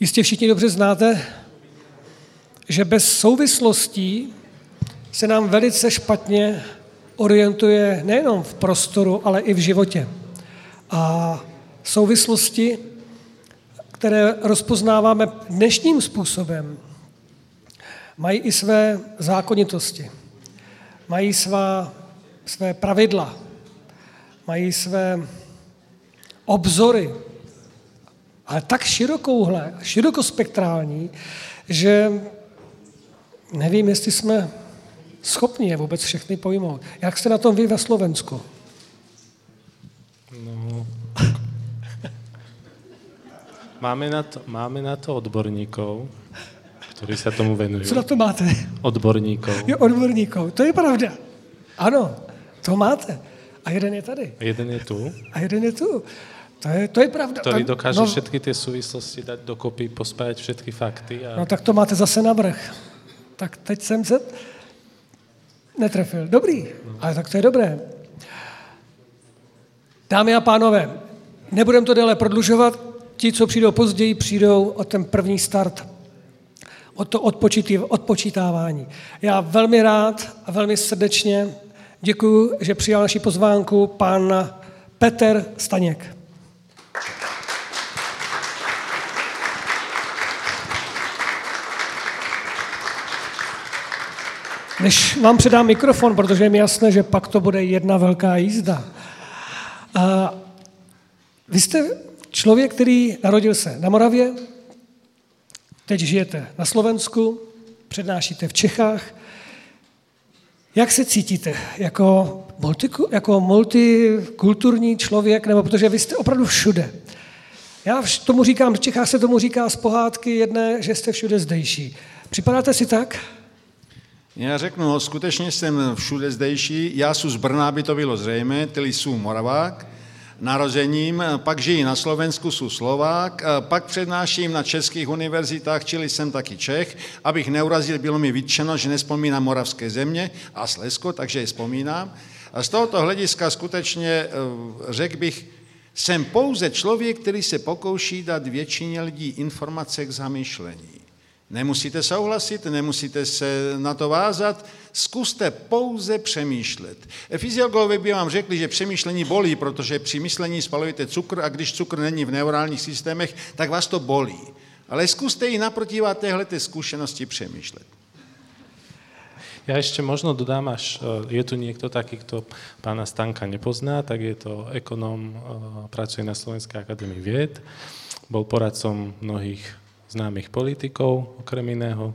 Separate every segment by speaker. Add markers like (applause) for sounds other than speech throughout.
Speaker 1: Jistě všichni dobře znáte, že bez souvislostí se nám velice špatně orientuje nejenom v prostoru, ale i v životě. A souvislosti, které rozpoznáváme dnešním způsobem, mají i své zákonitosti, mají svá, své pravidla, mají své obzory, ale tak širokouhle, širokospektrální, že nevím, jestli jsme schopni je vůbec všechny pojmout. Jak jste na tom vy ve Slovensku? No, (laughs)
Speaker 2: máme, na to, máme na to odborníkov, ktorí sa tomu venujú.
Speaker 1: Co na to máte?
Speaker 2: Odborníkov.
Speaker 1: Jo, odborníkov, to je pravda. Ano, to máte. A jeden je tady.
Speaker 2: A jeden je tu.
Speaker 1: A jeden je tu. To je, to je pravda.
Speaker 2: Ktorý dokáže no, všetky tie súvislosti dať dokopy, pospájať všetky fakty. A...
Speaker 1: No tak to máte zase navrh. Tak teď jsem se netrefil. Dobrý, no. ale tak to je dobré. Dámy a pánové, nebudem to déle prodlužovat. Ti, co přijdou později, přijdou o ten první start, o to odpočítávání. Já velmi rád a velmi srdečně děkuji, že přijal naši pozvánku pan Petr Staněk. Než vám předám mikrofon, protože je mi jasné, že pak to bude jedna velká jízda. A vy jste člověk, který narodil se na Moravě, teď žijete na Slovensku, přednášíte v Čechách. Jak se cítíte jako, multiku, jako multikulturní člověk, nebo protože vy jste opravdu všude? Já tomu říkám, v Čechách se tomu říká z pohádky jedné, že jste všude zdejší. Připadáte si tak?
Speaker 3: Já řeknu, skutečně jsem všude zdejší. Já jsem z Brna, aby to bylo zřejmé, tedy jsem Moravák narozením, pak žijí na Slovensku, jsou Slovák, pak přednáším na českých univerzitách, čili jsem taky Čech. Abych neurazil, bylo mi vytčeno, že nespomínám moravské země a Slesko, takže je vzpomínám. A z tohoto hlediska skutečně eh, řekl bych, jsem pouze člověk, který se pokouší dát většině lidí informace k zamýšlení. Nemusíte souhlasit, nemusíte se na to vázat, zkuste pouze přemýšlet. Fyziologové by vám řekli, že přemýšlení bolí, protože při myšlení spalujete cukr a když cukr není v neurálních systémech, tak vás to bolí. Ale zkuste i naprotivá téhle zkušenosti přemýšlet.
Speaker 2: Ja ešte možno dodám, až e, je tu niekto taký, kto pána Stanka nepozná, tak je to ekonóm, e, pracuje na Slovenskej akadémii vied, bol poradcom mnohých známych politikov, okrem iného,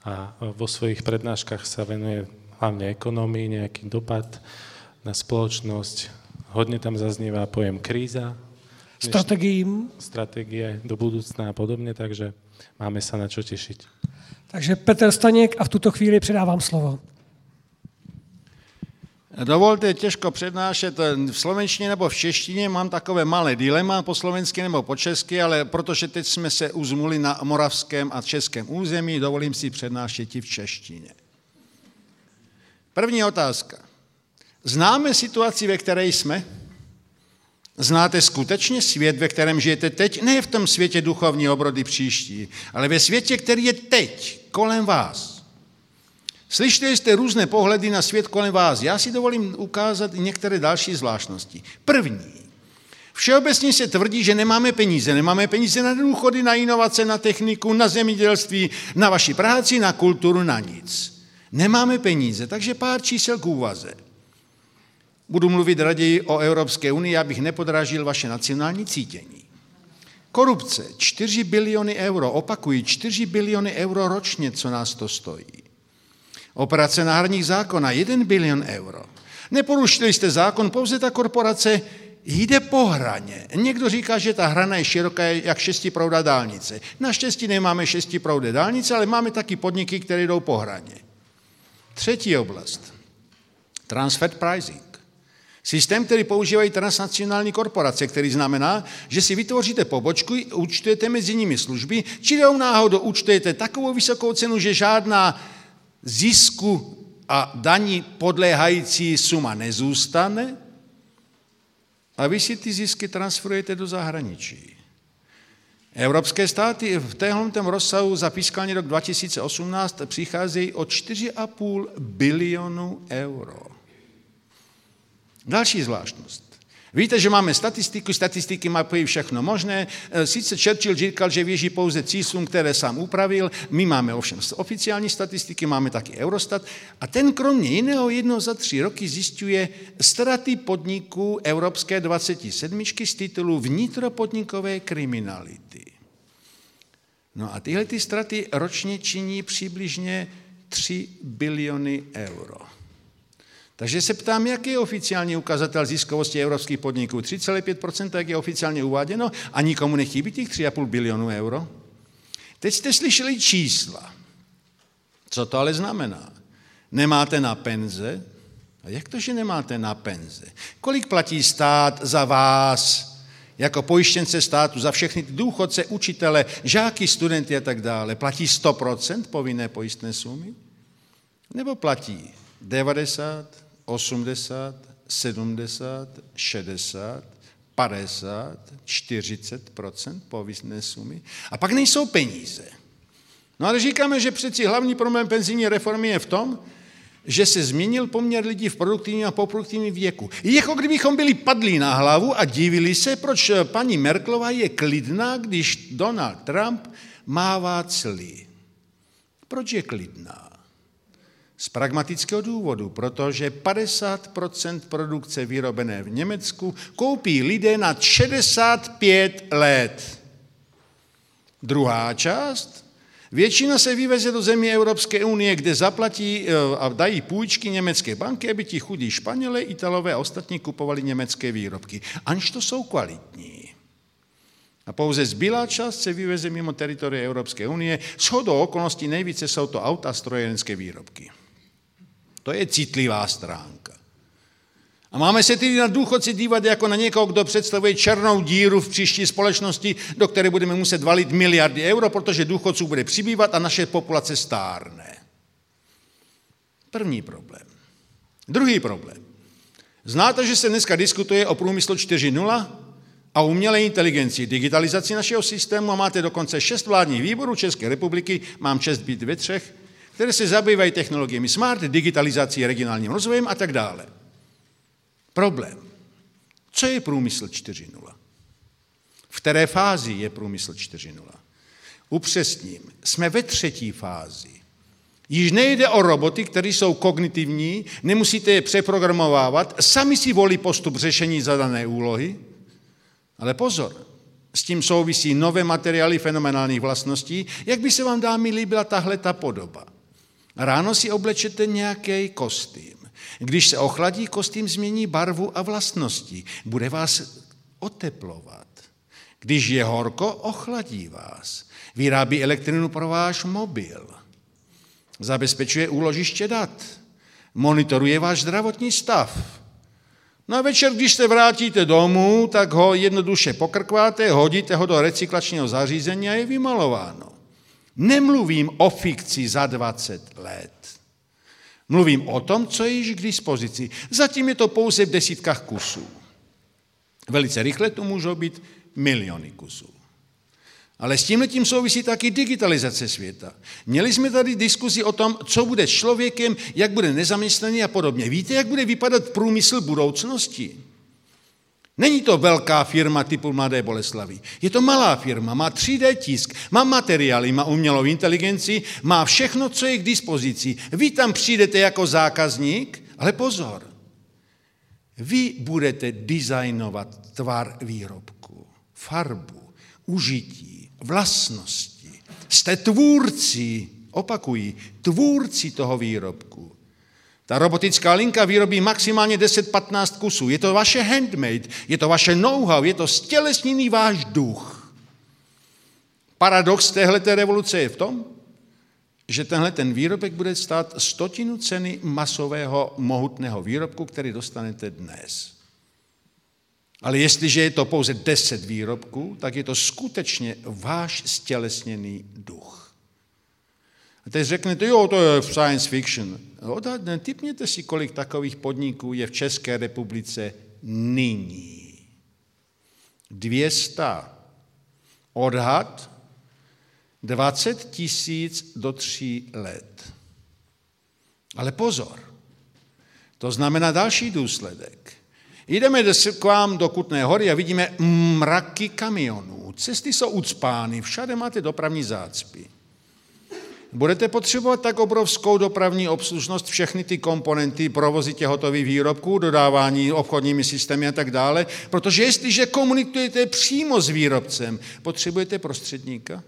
Speaker 2: a vo svojich prednáškach sa venuje hlavne ekonomii, nejaký dopad na spoločnosť. Hodne tam zaznieva pojem kríza.
Speaker 1: Strategiím.
Speaker 2: Strategie do budúcna a podobne, takže máme sa na čo tešiť.
Speaker 1: Takže Petr Staněk a v tuto chvíli předávám slovo.
Speaker 3: Dovolte, těžko přednášet v slovenštině nebo v češtině, mám takové malé dilema po slovensky nebo po česky, ale protože teď jsme se uzmuli na moravském a českém území, dovolím si přednášet i v češtině. První otázka. Známe situaci, ve které jsme? Znáte skutečně svět, ve kterém žijete teď? Ne v tom světě duchovní obrody příští, ale ve světě, který je teď, kolem vás. Slyšeli jste různé pohledy na svět kolem vás. Já si dovolím ukázat některé další zvláštnosti. První. Všeobecně se tvrdí, že nemáme peníze. Nemáme peníze na důchody, na inovace, na techniku, na zemědělství, na vaši práci, na kulturu, na nic. Nemáme peníze, takže pár čísel k úvaze. Budu mluvit raději o Evropské unii, abych nepodražil vaše nacionální cítění. Korupce, 4 biliony euro, opakuji, 4 biliony euro ročně, co nás to stojí. Operace náhradních zákona 1 bilion euro. Neporušili jste zákon, pouze ta korporace jde po hraně. Někdo říká, že ta hrana je široká jak šestiprouda dálnice. Naštěstí nemáme šestiproude dálnice, ale máme taky podniky, které jdou po hraně. Třetí oblast. Transfer pricing. Systém, který používají transnacionální korporace, který znamená, že si vytvoříte pobočku, účtujete mezi nimi služby, či náhodou účtujete takovou vysokou cenu, že žádná zisku a daní podléhající suma nezůstane a vy si ty zisky transferujete do zahraničí. Evropské státy v téhle rozsahu za fiskální rok 2018 přicházejí o 4,5 bilionu euro. Další zvláštnost. Víte, že máme statistiku, statistiky mapují všechno možné. E, sice Churchill říkal, že věží pouze číslům, které sám upravil, my máme ovšem oficiální statistiky, máme taky Eurostat a ten kromě jiného jedno za tři roky zjišťuje straty podniků Evropské 27 z titulu vnitropodnikové kriminality. No a tyhle ty straty ročně činí přibližně 3 biliony euro. Takže se ptám, jaký je oficiální ukazatel ziskovosti evropských podniků? 3,5%, jak je oficiálně uváděno, a nikomu nechybí těch 3,5 bilionů euro? Teď jste slyšeli čísla. Co to ale znamená? Nemáte na penze? A jak to, že nemáte na penze? Kolik platí stát za vás, jako pojištěnce státu, za všechny ty důchodce, učitele, žáky, studenty a tak dále? Platí 100% povinné pojistné sumy? Nebo platí 90, 80, 70, 60, 50, 40% povinné sumy. A pak nejsou peníze. No ale říkáme, že přeci hlavní problém penzijní reformy je v tom, že se změnil poměr lidí v produktivním a poproduktivním věku. Jako kdybychom byli padlí na hlavu a divili se, proč paní Merklová je klidná, když Donald Trump mává celý. Proč je klidná? Z pragmatického důvodu, protože 50% produkce vyrobené v Německu koupí lidé na 65 let. Druhá část, většina se vyveze do zemí Evropské unie, kde zaplatí eh, a dají půjčky německé banky, aby ti chudí Španělé, Italové a ostatní kupovali německé výrobky, aniž to jsou kvalitní. A pouze zbylá část se vyveze mimo teritorie Evropské unie. Shodou okolností nejvíce jsou to auta a strojenské výrobky. To je citlivá stránka. A máme se tedy na důchodci dívat jako na někoho, kdo představuje černou díru v příští společnosti, do které budeme muset valit miliardy euro, protože důchodců bude přibývat a naše populace stárne. První problém. Druhý problém. Znáte, že se dneska diskutuje o průmyslu 4.0 a umělé inteligenci, digitalizaci našeho systému a máte dokonce šest vládních výborů České republiky, mám čest být ve třech, které se zabývají technologiemi smart, digitalizací, regionálním rozvojem a tak dále. Problém. Co je průmysl 4.0? V které fázi je průmysl 4.0? Upřesním, jsme ve třetí fázi. Již nejde o roboty, které jsou kognitivní, nemusíte je přeprogramovávat, sami si volí postup řešení zadané úlohy, ale pozor, s tím souvisí nové materiály fenomenálních vlastností, jak by se vám dámy líbila tahle ta podoba. Ráno si oblečete nějaký kostým. Když se ochladí, kostým změní barvu a vlastnosti. Bude vás oteplovat. Když je horko, ochladí vás. Vyrábí elektrinu pro váš mobil. Zabezpečuje úložiště dat. Monitoruje váš zdravotní stav. No a večer, když se vrátíte domů, tak ho jednoduše pokrkváte, hodíte ho do recyklačního zařízení a je vymalováno. Nemluvím o fikci za 20 let. Mluvím o tom, co je již k dispozici. Zatím je to pouze v desítkách kusů. Velice rychle to můžou být miliony kusů. Ale s tím letím souvisí taky digitalizace světa. Měli jsme tady diskuzi o tom, co bude s člověkem, jak bude nezaměstnaný a podobně. Víte, jak bude vypadat průmysl budoucnosti? Není to velká firma typu Mladé Boleslavy. Je to malá firma, má 3D tisk, má materiály, má umělou inteligenci, má všechno, co je k dispozici. Vy tam přijdete jako zákazník, ale pozor, vy budete designovat tvar výrobku, farbu, užití, vlastnosti. Jste tvůrci, opakují, tvůrci toho výrobku. Ta robotická linka vyrobí maximálně 10-15 kusů. Je to vaše handmade, je to vaše know-how, je to stělesněný váš duch. Paradox téhleté revoluce je v tom, že tenhle ten výrobek bude stát stotinu ceny masového mohutného výrobku, který dostanete dnes. Ale jestliže je to pouze 10 výrobků, tak je to skutečně váš stělesněný duch. A teď řeknete, jo, to je science fiction. Odhadne, typněte si, kolik takových podniků je v České republice nyní. 200. Odhad 20 tisíc do 3 let. Ale pozor, to znamená další důsledek. Jdeme k vám do Kutné hory a vidíme mraky kamionů. Cesty jsou ucpány, všade máte dopravní zácpy. Budete potřebovat tak obrovskou dopravní obslužnost, všechny ty komponenty, provozitě hotových výrobků, dodávání obchodními systémy a tak dále, protože jestliže komunikujete přímo s výrobcem, potřebujete prostředníka,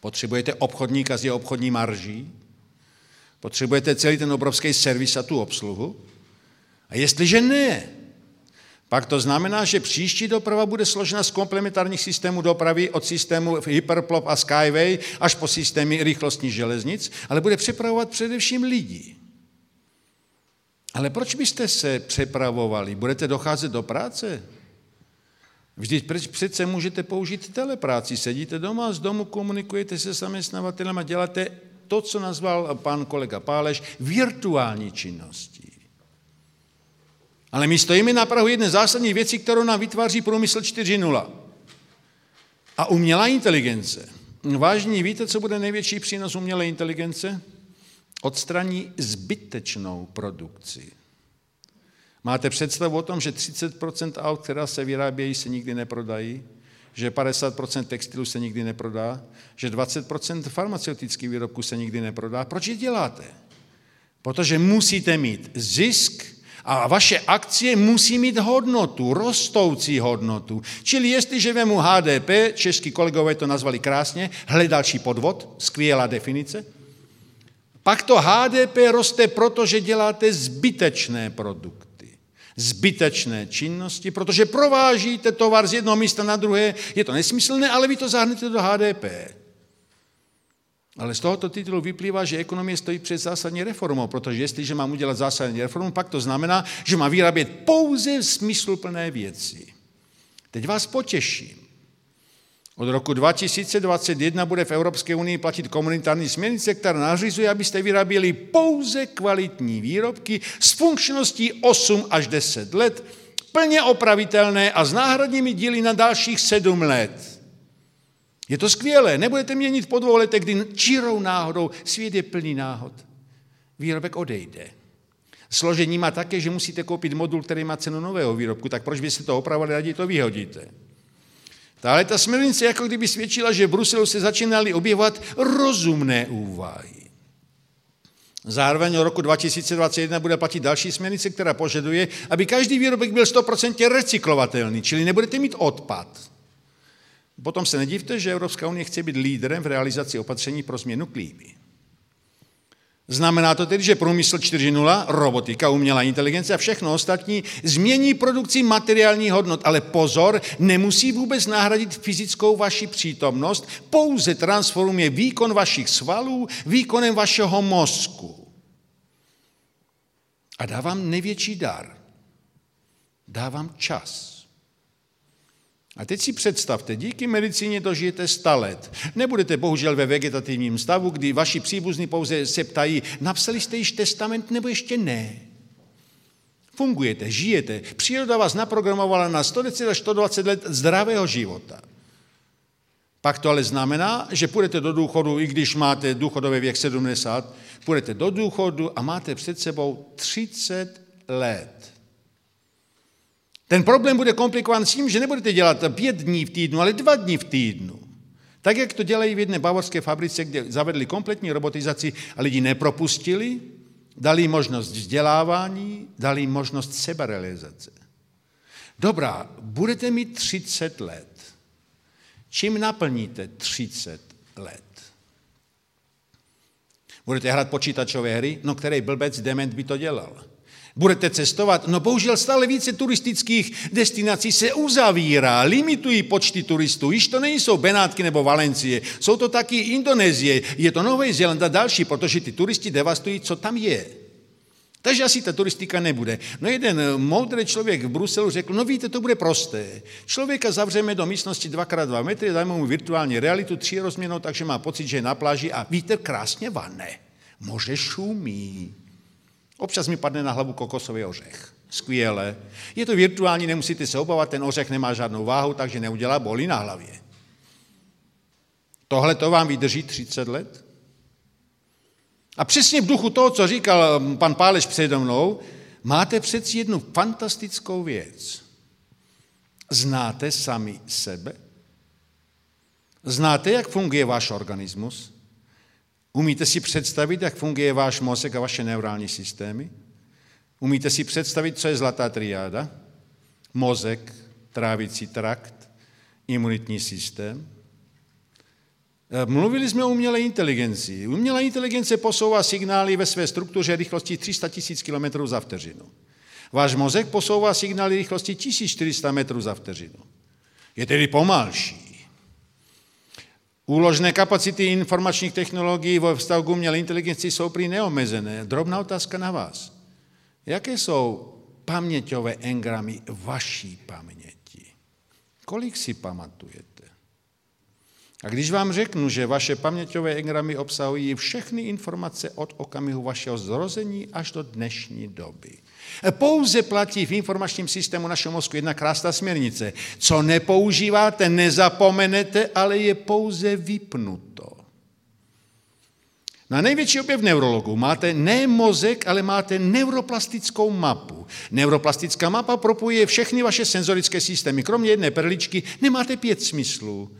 Speaker 3: potřebujete obchodníka s jeho obchodní marží, potřebujete celý ten obrovský servis a tu obsluhu. A jestliže ne, pak to znamená, že příští doprava bude složena z komplementárních systémů dopravy od systému Hyperplop a Skyway až po systémy rychlostní železnic, ale bude přepravovat především lidi. Ale proč byste se přepravovali? Budete docházet do práce? Vždyť přece můžete použít telepráci. Sedíte doma, z domu komunikujete se zaměstnavatelem a děláte to, co nazval pan kolega Páleš, virtuální činnosti. Ale my stojíme na prahu jedné zásadní věci, kterou nám vytváří průmysl 4.0. A umělá inteligence. Vážně víte, co bude největší přínos umělé inteligence? Odstraní zbytečnou produkci. Máte představu o tom, že 30% aut, která se vyrábějí, se nikdy neprodají? Že 50% textilu se nikdy neprodá? Že 20% farmaceutických výrobků se nikdy neprodá? Proč je děláte? Protože musíte mít zisk a vaše akcie musí mít hodnotu, rostoucí hodnotu. Čili jestliže vemu HDP, český kolegové to nazvali krásně, hledalší podvod, skvělá definice, pak to HDP roste, protože děláte zbytečné produkty, zbytečné činnosti, protože provážíte tovar z jednoho místa na druhé, je to nesmyslné, ale vy to zahrnete do HDP. Ale z tohoto titulu vyplývá, že ekonomie stojí před zásadní reformou, protože jestliže mám udělat zásadní reformu, pak to znamená, že má vyrábět pouze smysluplné věci. Teď vás potěším. Od roku 2021 bude v Evropské unii platit komunitární směrnice, která nařizuje, abyste vyráběli pouze kvalitní výrobky s funkčností 8 až 10 let, plně opravitelné a s náhradními díly na dalších 7 let. Je to skvělé, nebudete měnit po dvou letech, kdy čirou náhodou svět je plný náhod. Výrobek odejde. Složení má také, že musíte koupit modul, který má cenu nového výrobku, tak proč byste to opravovali, raději to vyhodíte. Ale ta směrnice jako kdyby svědčila, že v Bruselu se začínaly objevovat rozumné úvahy. Zároveň o roku 2021 bude platit další směrnice, která požaduje, aby každý výrobek byl 100% recyklovatelný, čili nebudete mít odpad. Potom se nedivte, že Evropská unie chce být lídrem v realizaci opatření pro změnu klímy. Znamená to tedy, že průmysl 4.0, robotika, umělá inteligence a všechno ostatní změní produkci materiálních hodnot. Ale pozor, nemusí vůbec nahradit fyzickou vaši přítomnost, pouze transformuje výkon vašich svalů výkonem vašeho mozku. A dávám největší dar. Dávám čas. A teď si představte, díky medicíně dožijete 100 let. Nebudete bohužel ve vegetativním stavu, kdy vaši příbuzní pouze se ptají, napsali jste již testament nebo ještě ne. Fungujete, žijete. Příroda vás naprogramovala na 110 až 120 let zdravého života. Pak to ale znamená, že půjdete do důchodu, i když máte důchodový věk 70, půjdete do důchodu a máte před sebou 30 let. Ten problém bude komplikován tím, že nebudete dělat pět dní v týdnu, ale dva dní v týdnu. Tak, jak to dělají v jedné bavorské fabrice, kde zavedli kompletní robotizaci a lidi nepropustili, dali možnost vzdělávání, dali možnost seberealizace. Dobrá, budete mít 30 let. Čím naplníte 30 let? Budete hrát počítačové hry? No který blbec dement by to dělal? Budete cestovat? No bohužel stále více turistických destinací se uzavírá, limitují počty turistů. Již to nejsou Benátky nebo Valencie, jsou to taky Indonésie, je to Nový Zéland a další, protože ty turisti devastují, co tam je. Takže asi ta turistika nebude. No jeden moudrý člověk v Bruselu řekl, no víte, to bude prosté. Člověka zavřeme do místnosti 2x2 metry, dajme mu virtuální realitu tři rozměrnou, takže má pocit, že je na pláži a víte, krásně vane. Moře šumí. Občas mi padne na hlavu kokosový ořech. Skvěle. Je to virtuální, nemusíte se obávat, ten ořech nemá žádnou váhu, takže neudělá boli na hlavě. Tohle to vám vydrží 30 let? A přesně v duchu toho, co říkal pan Páleš přede mnou, máte přeci jednu fantastickou věc. Znáte sami sebe? Znáte, jak funguje váš organismus? Umíte si představit, jak funguje váš mozek a vaše neurální systémy? Umíte si představit, co je zlatá triáda? Mozek, trávicí trakt, imunitní systém. Eh, mluvili jsme o umělé inteligenci. Umělá inteligence posouvá signály ve své struktuře rychlosti 300 000 km za vteřinu. Váš mozek posouvá signály rychlosti 1400 metrů za vteřinu. Je tedy pomalší. Úložné kapacity informačních technologií ve vztahu k umělé inteligenci jsou prý neomezené. Drobná otázka na vás. Jaké jsou paměťové engramy vaší paměti? Kolik si pamatujete? A když vám řeknu, že vaše paměťové engramy obsahují všechny informace od okamihu vašeho zrození až do dnešní doby, pouze platí v informačním systému našeho mozku jedna krásná směrnice. Co nepoužíváte, nezapomenete, ale je pouze vypnuto. Na největší objev neurologů máte ne mozek, ale máte neuroplastickou mapu. Neuroplastická mapa propojuje všechny vaše senzorické systémy. Kromě jedné perličky nemáte pět smyslů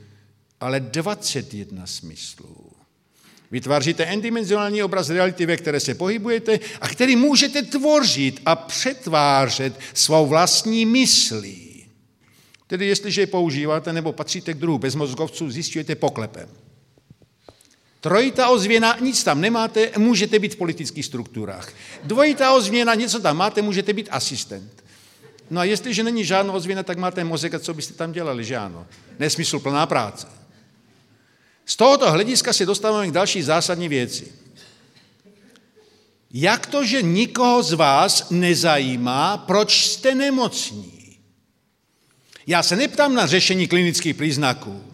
Speaker 3: ale 21 smyslů. Vytváříte endimenzionální obraz reality, ve které se pohybujete a který můžete tvořit a přetvářet svou vlastní myslí. Tedy jestliže je používáte nebo patříte k druhu bezmozgovců, zjistujete poklepem. Trojitá ozvěna, nic tam nemáte, můžete být v politických strukturách. Dvojitá ozvěna, něco tam máte, můžete být asistent. No a jestliže není žádná ozvěna, tak máte mozek a co byste tam dělali, že ano? Nesmysl plná práce. Z tohoto hlediska se dostáváme k další zásadní věci. Jak to, že nikoho z vás nezajímá, proč jste nemocní? Já se neptám na řešení klinických příznaků.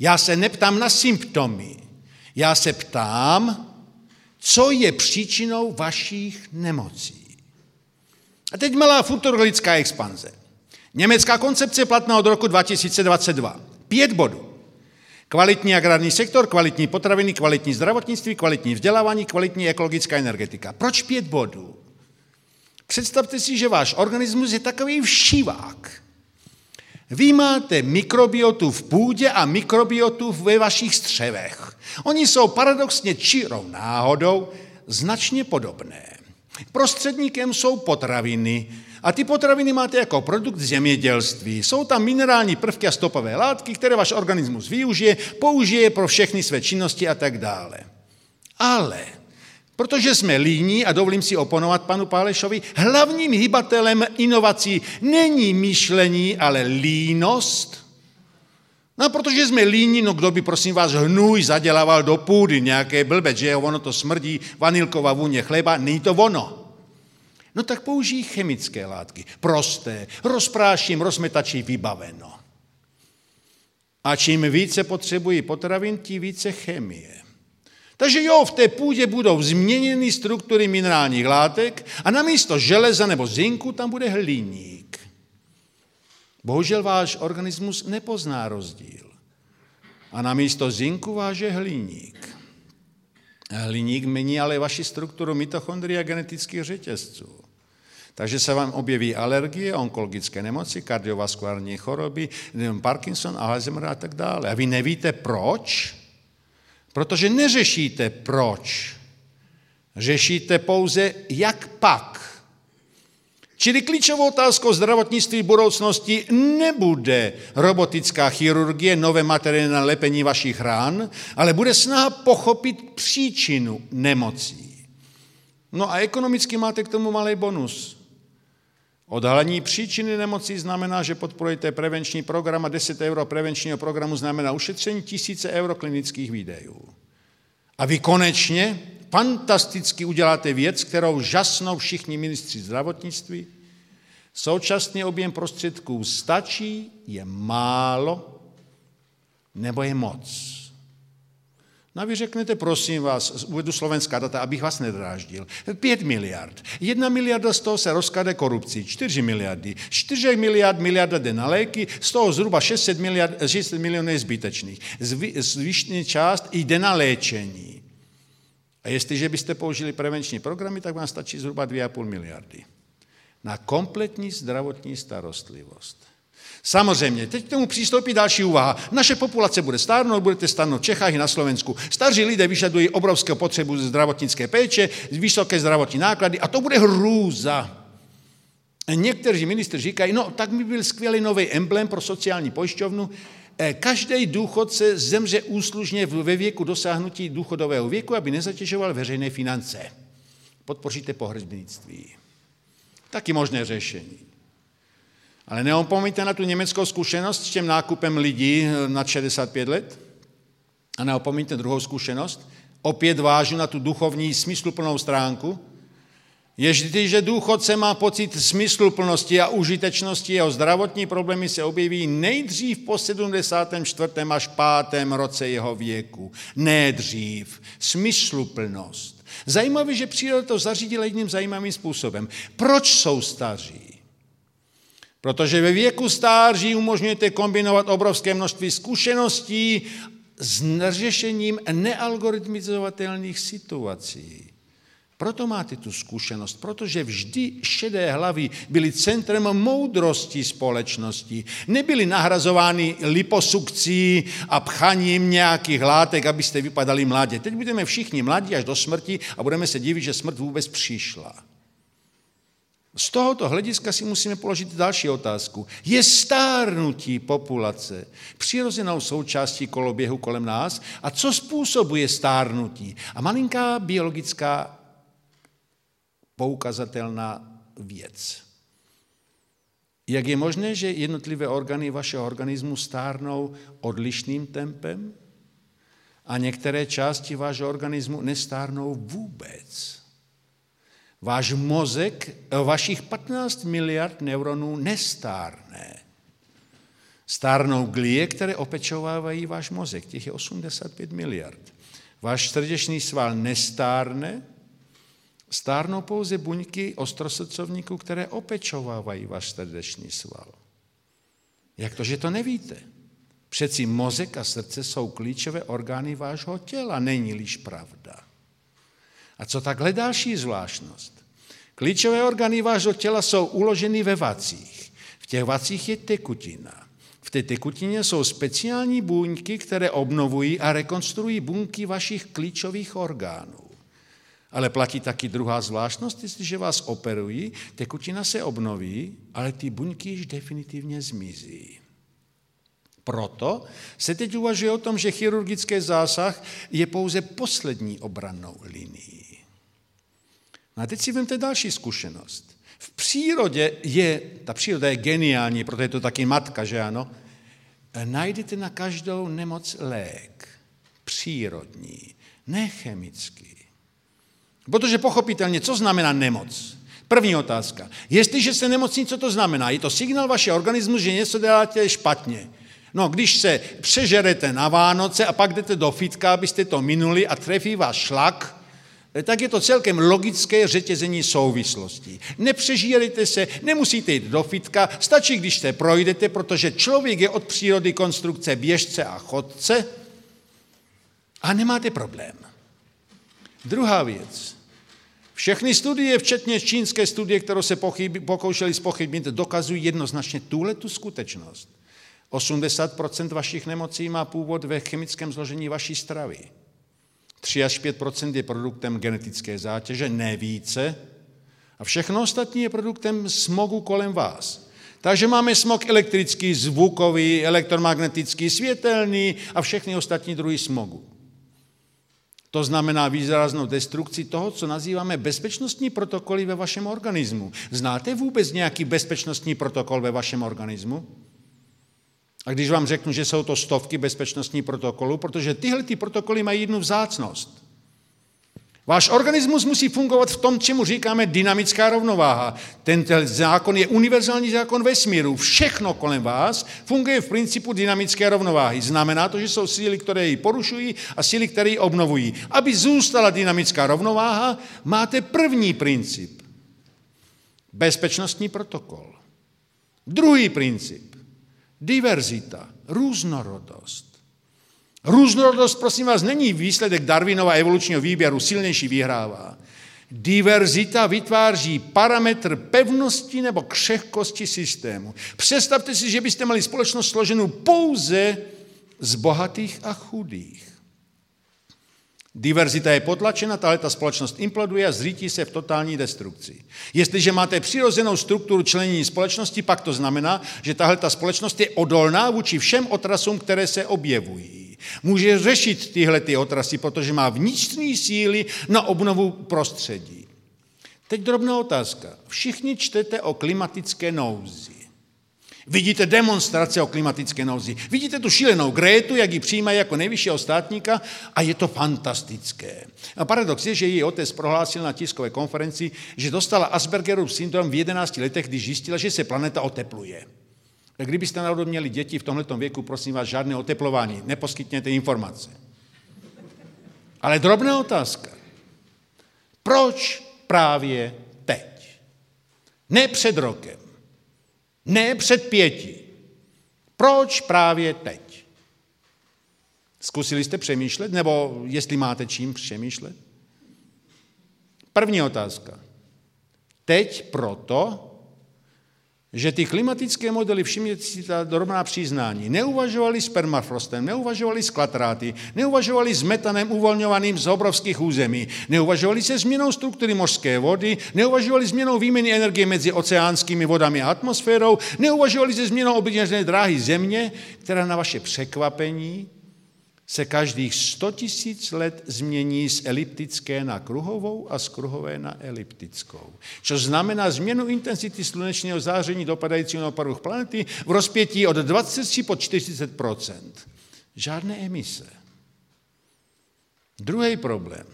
Speaker 3: Já se neptám na symptomy. Já se ptám, co je příčinou vašich nemocí. A teď malá futurologická expanze. Německá koncepce platná od roku 2022. Pět bodů. Kvalitní agrární sektor, kvalitní potraviny, kvalitní zdravotnictví, kvalitní vzdělávání, kvalitní ekologická energetika. Proč pět bodů? Představte si, že váš organismus je takový všivák. Vy máte mikrobiotu v půdě a mikrobiotu ve vašich střevech. Oni jsou paradoxně čirou náhodou značně podobné. Prostředníkem jsou potraviny, a ty potraviny máte jako produkt zemědělství. Jsou tam minerální prvky a stopové látky, které váš organismus využije, použije pro všechny své činnosti a tak dále. Ale protože jsme líní, a dovolím si oponovat panu Pálešovi, hlavním hybatelem inovací není myšlení, ale línost. No protože jsme líní, no kdo by prosím vás hnůj zadělával do půdy, nějaké blbec, že ono to smrdí, vanilková vůně chleba, není to ono. No tak použijí chemické látky. Prosté, rozpráším, rozmetačí, vybaveno. A čím více potřebují potravin, tím více chemie. Takže jo, v té půdě budou změněny struktury minerálních látek a na místo železa nebo zinku tam bude hliník. Bohužel váš organismus nepozná rozdíl. A na místo zinku váže hliník. Hliník mění ale vaši strukturu mitochondrií a genetických řetězců. Takže se vám objeví alergie, onkologické nemoci, kardiovaskulární choroby, Parkinson, Alzheimer a tak dále. A vy nevíte proč? Protože neřešíte proč. Řešíte pouze jak pak. Čili klíčovou otázkou zdravotnictví budoucnosti nebude robotická chirurgie, nové materiály na lepení vašich rán, ale bude snaha pochopit příčinu nemocí. No a ekonomicky máte k tomu malý bonus. Odhalení příčiny nemocí znamená, že podporujete prevenční program a 10 euro prevenčního programu znamená ušetření tisíce euro klinických výdejů. A vy konečně fantasticky uděláte věc, kterou žasnou všichni ministři zdravotnictví. Současný objem prostředků stačí, je málo, nebo je moc. No a vy řeknete, prosím vás, uvedu slovenská data, abych vás nedráždil. 5 miliard. Jedna miliarda z toho se rozklade korupcí. 4 miliardy. 4 miliard miliarda jde na léky, z toho zhruba 600, miliard, 600 milionů je zbytečných. Zvyšný část jde na léčení. A jestliže byste použili prevenční programy, tak vám stačí zhruba 2,5 miliardy na kompletní zdravotní starostlivost. Samozřejmě, teď k tomu přistoupí další úvaha. Naše populace bude stárnout, budete stárnout v Čechách i na Slovensku. Staří lidé vyžadují obrovskou potřebu zdravotnické péče, vysoké zdravotní náklady a to bude hrůza. Někteří ministři říkají, no tak by byl skvělý nový emblém pro sociální pojišťovnu, Každý důchodce zemře úslužně ve věku dosáhnutí důchodového věku, aby nezatěžoval veřejné finance. Podpoříte pohřebnictví. Taky možné řešení. Ale neopomeňte na tu německou zkušenost s tím nákupem lidí na 65 let. A neopomeňte druhou zkušenost. Opět vážu na tu duchovní smysluplnou stránku. Že důchodce má pocit smysluplnosti a užitečnosti, jeho zdravotní problémy se objeví nejdřív po 74. až 5. roce jeho věku. Ne dřív. Smysluplnost. Zajímavé, že příroda to zařídila jedním zajímavým způsobem. Proč jsou staří? Protože ve věku stáří umožňujete kombinovat obrovské množství zkušeností s řešením nealgoritmizovatelných situací. Proto máte tu zkušenost, protože vždy šedé hlavy byly centrem moudrosti společnosti. Nebyly nahrazovány liposukcí a pchaním nějakých látek, abyste vypadali mladě. Teď budeme všichni mladí až do smrti a budeme se divit, že smrt vůbec přišla. Z tohoto hlediska si musíme položit další otázku. Je stárnutí populace přirozenou součástí koloběhu kolem nás? A co způsobuje stárnutí? A malinká biologická poukazatelná věc. Jak je možné, že jednotlivé orgány vašeho organismu stárnou odlišným tempem a některé části vašeho organismu nestárnou vůbec? Váš mozek, vašich 15 miliard neuronů nestárne. Stárnou glie, které opečovávají váš mozek, těch je 85 miliard. Váš srdeční sval nestárne, stárnou pouze buňky ostrosrdcovníků, které opečovávají váš srdeční sval. Jak to, že to nevíte? Přeci mozek a srdce jsou klíčové orgány vášho těla, není-liž pravda. A co takhle další zvláštnost? Klíčové orgány vášho těla jsou uloženy ve vacích. V těch vacích je tekutina. V té tekutině jsou speciální buňky, které obnovují a rekonstruují buňky vašich klíčových orgánů. Ale platí taky druhá zvláštnost, jestliže vás operují, tekutina se obnoví, ale ty buňky již definitivně zmizí. Proto se teď uvažuje o tom, že chirurgický zásah je pouze poslední obrannou linií. No a teď si vemte další zkušenost. V přírodě je, ta příroda je geniální, proto je to taky matka, že ano, najdete na každou nemoc lék. Přírodní, nechemický. Protože pochopitelně, co znamená nemoc? První otázka. Jestliže se nemocní, co to znamená? Je to signál vašeho organismu, že něco děláte špatně. No, když se přežerete na Vánoce a pak jdete do fitka, abyste to minuli a trefí vás šlak, tak je to celkem logické řetězení souvislostí. Nepřežírejte se, nemusíte jít do fitka, stačí, když se projdete, protože člověk je od přírody konstrukce běžce a chodce a nemáte problém. Druhá věc. Všechny studie, včetně čínské studie, kterou se pokoušeli spochybnit, dokazují jednoznačně tuhle tu skutečnost. 80% vašich nemocí má původ ve chemickém zložení vaší stravy. 3 až 5% je produktem genetické zátěže, ne více. A všechno ostatní je produktem smogu kolem vás. Takže máme smog elektrický, zvukový, elektromagnetický, světelný a všechny ostatní druhy smogu. To znamená výraznou destrukci toho, co nazýváme bezpečnostní protokoly ve vašem organismu. Znáte vůbec nějaký bezpečnostní protokol ve vašem organismu? A když vám řeknu, že jsou to stovky bezpečnostní protokolů, protože tyhle ty protokoly mají jednu vzácnost. Váš organismus musí fungovat v tom, čemu říkáme dynamická rovnováha. Tento zákon je univerzální zákon vesmíru. Všechno kolem vás funguje v principu dynamické rovnováhy. Znamená to, že jsou síly, které ji porušují a síly, které ji obnovují. Aby zůstala dynamická rovnováha, máte první princip. Bezpečnostní protokol. Druhý princip. Diverzita, různorodost. Různorodost, prosím vás, není výsledek Darwinova evolučního výběru, silnější vyhrává. Diverzita vytváří parametr pevnosti nebo křehkosti systému. Představte si, že byste měli společnost složenou pouze z bohatých a chudých. Diverzita je potlačena, tahle ta společnost imploduje a zřítí se v totální destrukci. Jestliže máte přirozenou strukturu členění společnosti, pak to znamená, že tahle ta společnost je odolná vůči všem otrasům, které se objevují. Může řešit tyhle ty otrasy, protože má vnitřní síly na obnovu prostředí. Teď drobná otázka. Všichni čtete o klimatické nouzi. Vidíte demonstrace o klimatické nouzi. Vidíte tu šílenou Grétu, jak ji přijímají jako nejvyššího státníka a je to fantastické. A paradox je, že její otec prohlásil na tiskové konferenci, že dostala Aspergerův syndrom v 11 letech, když zjistila, že se planeta otepluje. Tak kdybyste náhodou měli děti v tomto věku, prosím vás, žádné oteplování, neposkytněte informace. Ale drobná otázka. Proč právě teď? Ne před rokem, ne před pěti. Proč právě teď? Zkusili jste přemýšlet, nebo jestli máte čím přemýšlet? První otázka. Teď proto, že ty klimatické modely, všimněte si ta drobná přiznání, neuvažovali s permafrostem, neuvažovali s klatráty, neuvažovali s metanem uvolňovaným z obrovských území, neuvažovali se změnou struktury mořské vody, neuvažovali změnou výměny energie mezi oceánskými vodami a atmosférou, neuvažovali se změnou oběžné dráhy Země, která na vaše překvapení se každých 100 tisíc let změní z eliptické na kruhovou a z kruhové na eliptickou. Což znamená změnu intenzity slunečního záření dopadajícího na povrch planety v rozpětí od 23 po 40% Žádné emise. Druhý problém.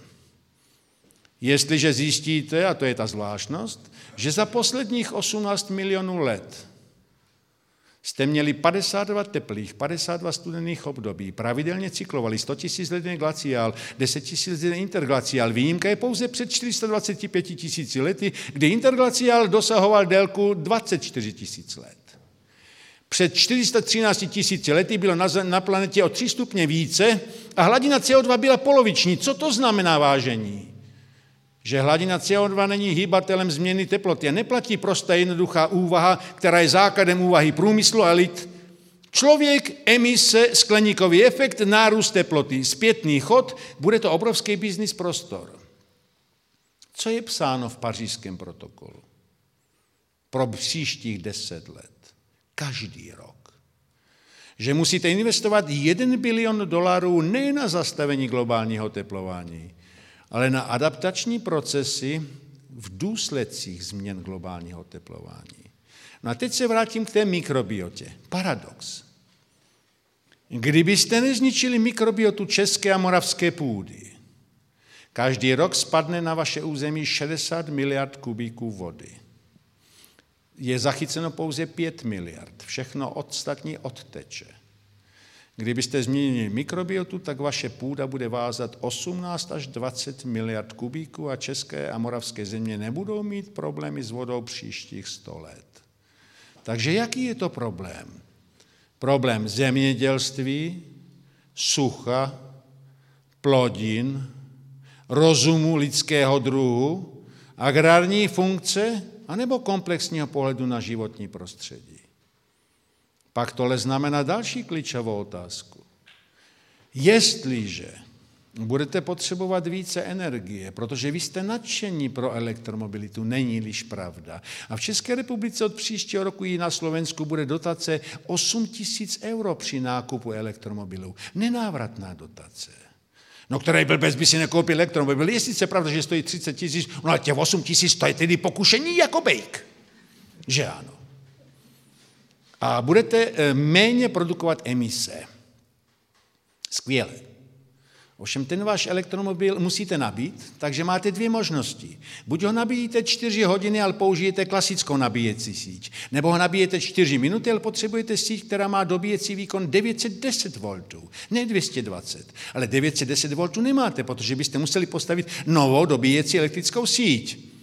Speaker 3: Jestliže zjistíte, a to je ta zvláštnost, že za posledních 18 milionů let jste měli 52 teplých, 52 studených období, pravidelně cyklovali 100 000 let glaciál, 10 000 let interglaciál. Výjimka je pouze před 425 tisíci lety, kdy interglaciál dosahoval délku 24 tisíc let. Před 413 tisíci lety bylo na, na planetě o 3 stupně více a hladina CO2 byla poloviční. Co to znamená vážení? Že hladina CO2 není hýbatelem změny teploty a neplatí prostá jednoduchá úvaha, která je základem úvahy průmyslu a lid. Člověk, emise, skleníkový efekt, nárůst teploty, zpětný chod, bude to obrovský biznis prostor. Co je psáno v pařížském protokolu? Pro příštích deset let. Každý rok. Že musíte investovat 1 bilion dolarů ne na zastavení globálního teplování, ale na adaptační procesy v důsledcích změn globálního teplování. No a teď se vrátím k té mikrobiotě. Paradox. Kdybyste nezničili mikrobiotu české a moravské půdy, každý rok spadne na vaše území 60 miliard kubíků vody. Je zachyceno pouze 5 miliard. Všechno ostatní odteče. Kdybyste změnili mikrobiotu, tak vaše půda bude vázat 18 až 20 miliard kubíků a české a moravské země nebudou mít problémy s vodou příštích 100 let. Takže jaký je to problém? Problém zemědělství, sucha, plodin, rozumu lidského druhu, agrární funkce, anebo komplexního pohledu na životní prostředí. Pak tohle znamená další klíčovou otázku. Jestliže budete potřebovat více energie, protože vy jste nadšení pro elektromobilitu, není-liž pravda. A v České republice od příštího roku i na Slovensku bude dotace 8 tisíc euro při nákupu elektromobilů. Nenávratná dotace. No, který blbec by si nekoupil elektromobil. Je sice pravda, že stojí 30 tisíc, no ale těch 8 tisíc to je tedy pokušení jako bejk. Že ano a budete eh, méně produkovat emise. Skvěle. Ovšem ten váš elektromobil musíte nabít, takže máte dvě možnosti. Buď ho nabíjíte 4 hodiny, ale použijete klasickou nabíjecí síť, nebo ho nabíjete 4 minuty, ale potřebujete síť, která má dobíjecí výkon 910 V, ne 220. Ale 910 V nemáte, protože byste museli postavit novou dobíjecí elektrickou síť.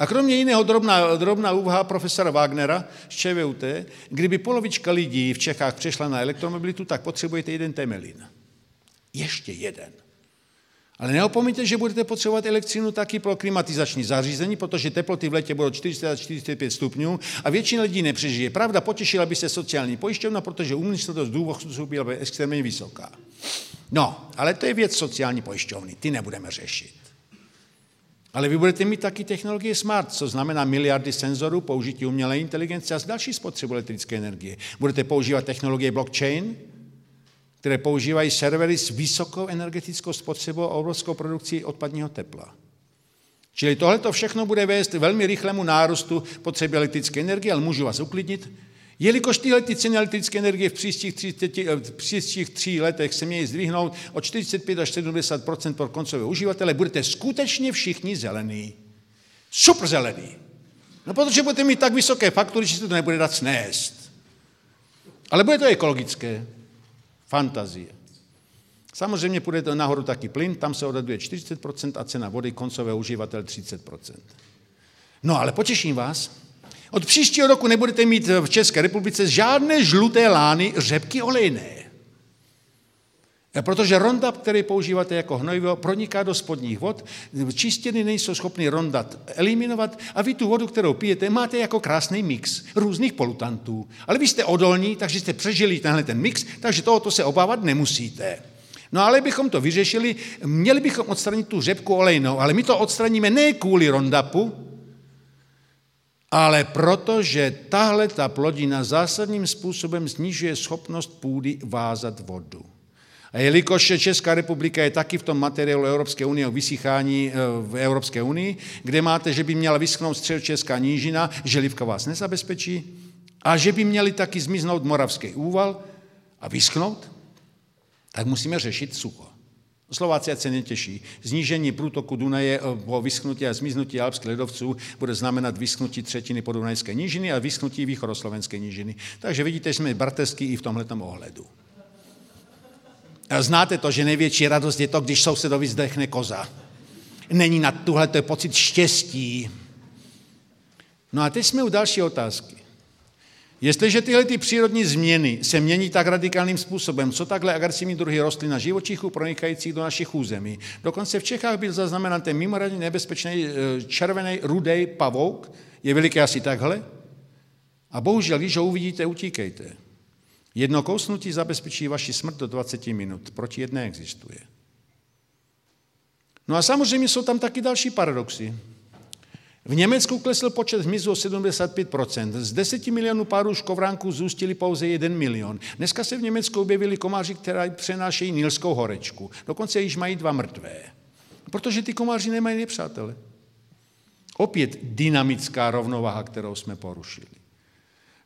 Speaker 3: A kromě jiného drobná, drobná úvaha profesora Wagnera z ČVUT, kdyby polovička lidí v Čechách přešla na elektromobilitu, tak potřebujete jeden temelin. Ještě jeden. Ale neopomeňte, že budete potřebovat elektřinu taky pro klimatizační zařízení, protože teploty v letě budou 40 45 stupňů a většina lidí nepřežije. Pravda, potěšila by se sociální pojišťovna, protože umyslnost důvodců byla extrémně vysoká. No, ale to je věc sociální pojišťovny, ty nebudeme řešit. Ale vy budete mít taky technologie smart, co znamená miliardy senzorů, použití umělé inteligence a další spotřebu elektrické energie. Budete používat technologie blockchain, které používají servery s vysokou energetickou spotřebou a obrovskou produkcí odpadního tepla. Čili tohle to všechno bude vést velmi rychlému nárůstu potřeby elektrické energie, ale můžu vás uklidnit, jelikož tyhle ty ceny elektrické energie v příštích, 30, v příštích tří letech se mějí zdvihnout o 45 až 70% pro koncové uživatele, budete skutečně všichni zelení. Super zelený. No protože budete mít tak vysoké faktury, že se to nebude dát snést. Ale bude to ekologické. Fantazie. Samozřejmě půjde to nahoru taky plyn, tam se odhaduje 40% a cena vody koncové uživatel 30%. No ale potěším vás, od příštího roku nebudete mít v České republice žádné žluté lány řepky olejné. Protože Roundup, který používáte jako hnojivo, proniká do spodních vod, čistěny nejsou schopny Roundup eliminovat a vy tu vodu, kterou pijete, máte jako krásný mix různých polutantů. Ale vy jste odolní, takže jste přežili tenhle ten mix, takže tohoto se obávat nemusíte. No ale bychom to vyřešili, měli bychom odstranit tu řepku olejnou, ale my to odstraníme ne kvůli Roundupu, ale protože tahle ta plodina zásadním způsobem snižuje schopnost půdy vázat vodu. A jelikož Česká republika je taky v tom materiálu Evropské unie o vysychání eh, v Evropské unii, kde máte, že by měla vyschnout středočeská nížina, že livka vás nezabezpečí, a že by měli taky zmiznout moravský úval a vyschnout, tak musíme řešit sucho. Slováci se netěší. Znížení průtoku Dunaje eh, po vyschnutí a zmiznutí alpských ledovců bude znamenat vyschnutí třetiny podunajské nížiny a vyschnutí východoslovenské nížiny. Takže vidíte, jsme bratrský i v tomto ohledu. Znáte to, že největší radost je to, když sousedovi zdechne koza. Není na tuhle to je pocit štěstí. No a teď jsme u další otázky. Jestliže tyhle ty přírodní změny se mění tak radikálním způsobem, co takhle agresivní druhy rostlin a živočichů pronikajících do našich území, dokonce v Čechách byl zaznamenán ten mimořádně nebezpečný e, červený rudej pavouk, je veliký asi takhle, a bohužel, když ho uvidíte, utíkejte. Jedno kousnutí zabezpečí vaši smrt do 20 minut. Proti jedné existuje. No a samozřejmě jsou tam taky další paradoxy. V Německu klesl počet hmyzu o 75%. Z 10 milionů párů škovránků zůstili pouze 1 milion. Dneska se v Německu objevili komáři, které přenášejí nilskou horečku. Dokonce již mají dva mrtvé. Protože ty komáři nemají nepřátele. Opět dynamická rovnováha, kterou jsme porušili.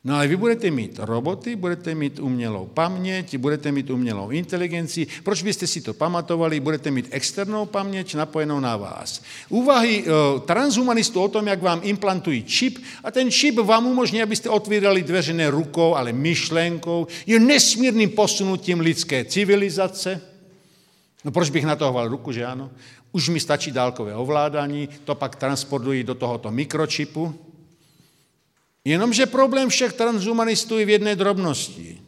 Speaker 3: No ale vy budete mít roboty, budete mít umělou paměť, budete mít umělou inteligenci. Proč byste si to pamatovali? Budete mít externou paměť napojenou na vás. Úvahy uh, transhumanistů o tom, jak vám implantují čip a ten čip vám umožní, abyste otvírali dveře ne rukou, ale myšlenkou, je nesmírným posunutím lidské civilizace. No proč bych natahoval ruku, že ano? Už mi stačí dálkové ovládání, to pak transportují do tohoto mikročipu. Jenomže problém všech transhumanistů je v jedné drobnosti.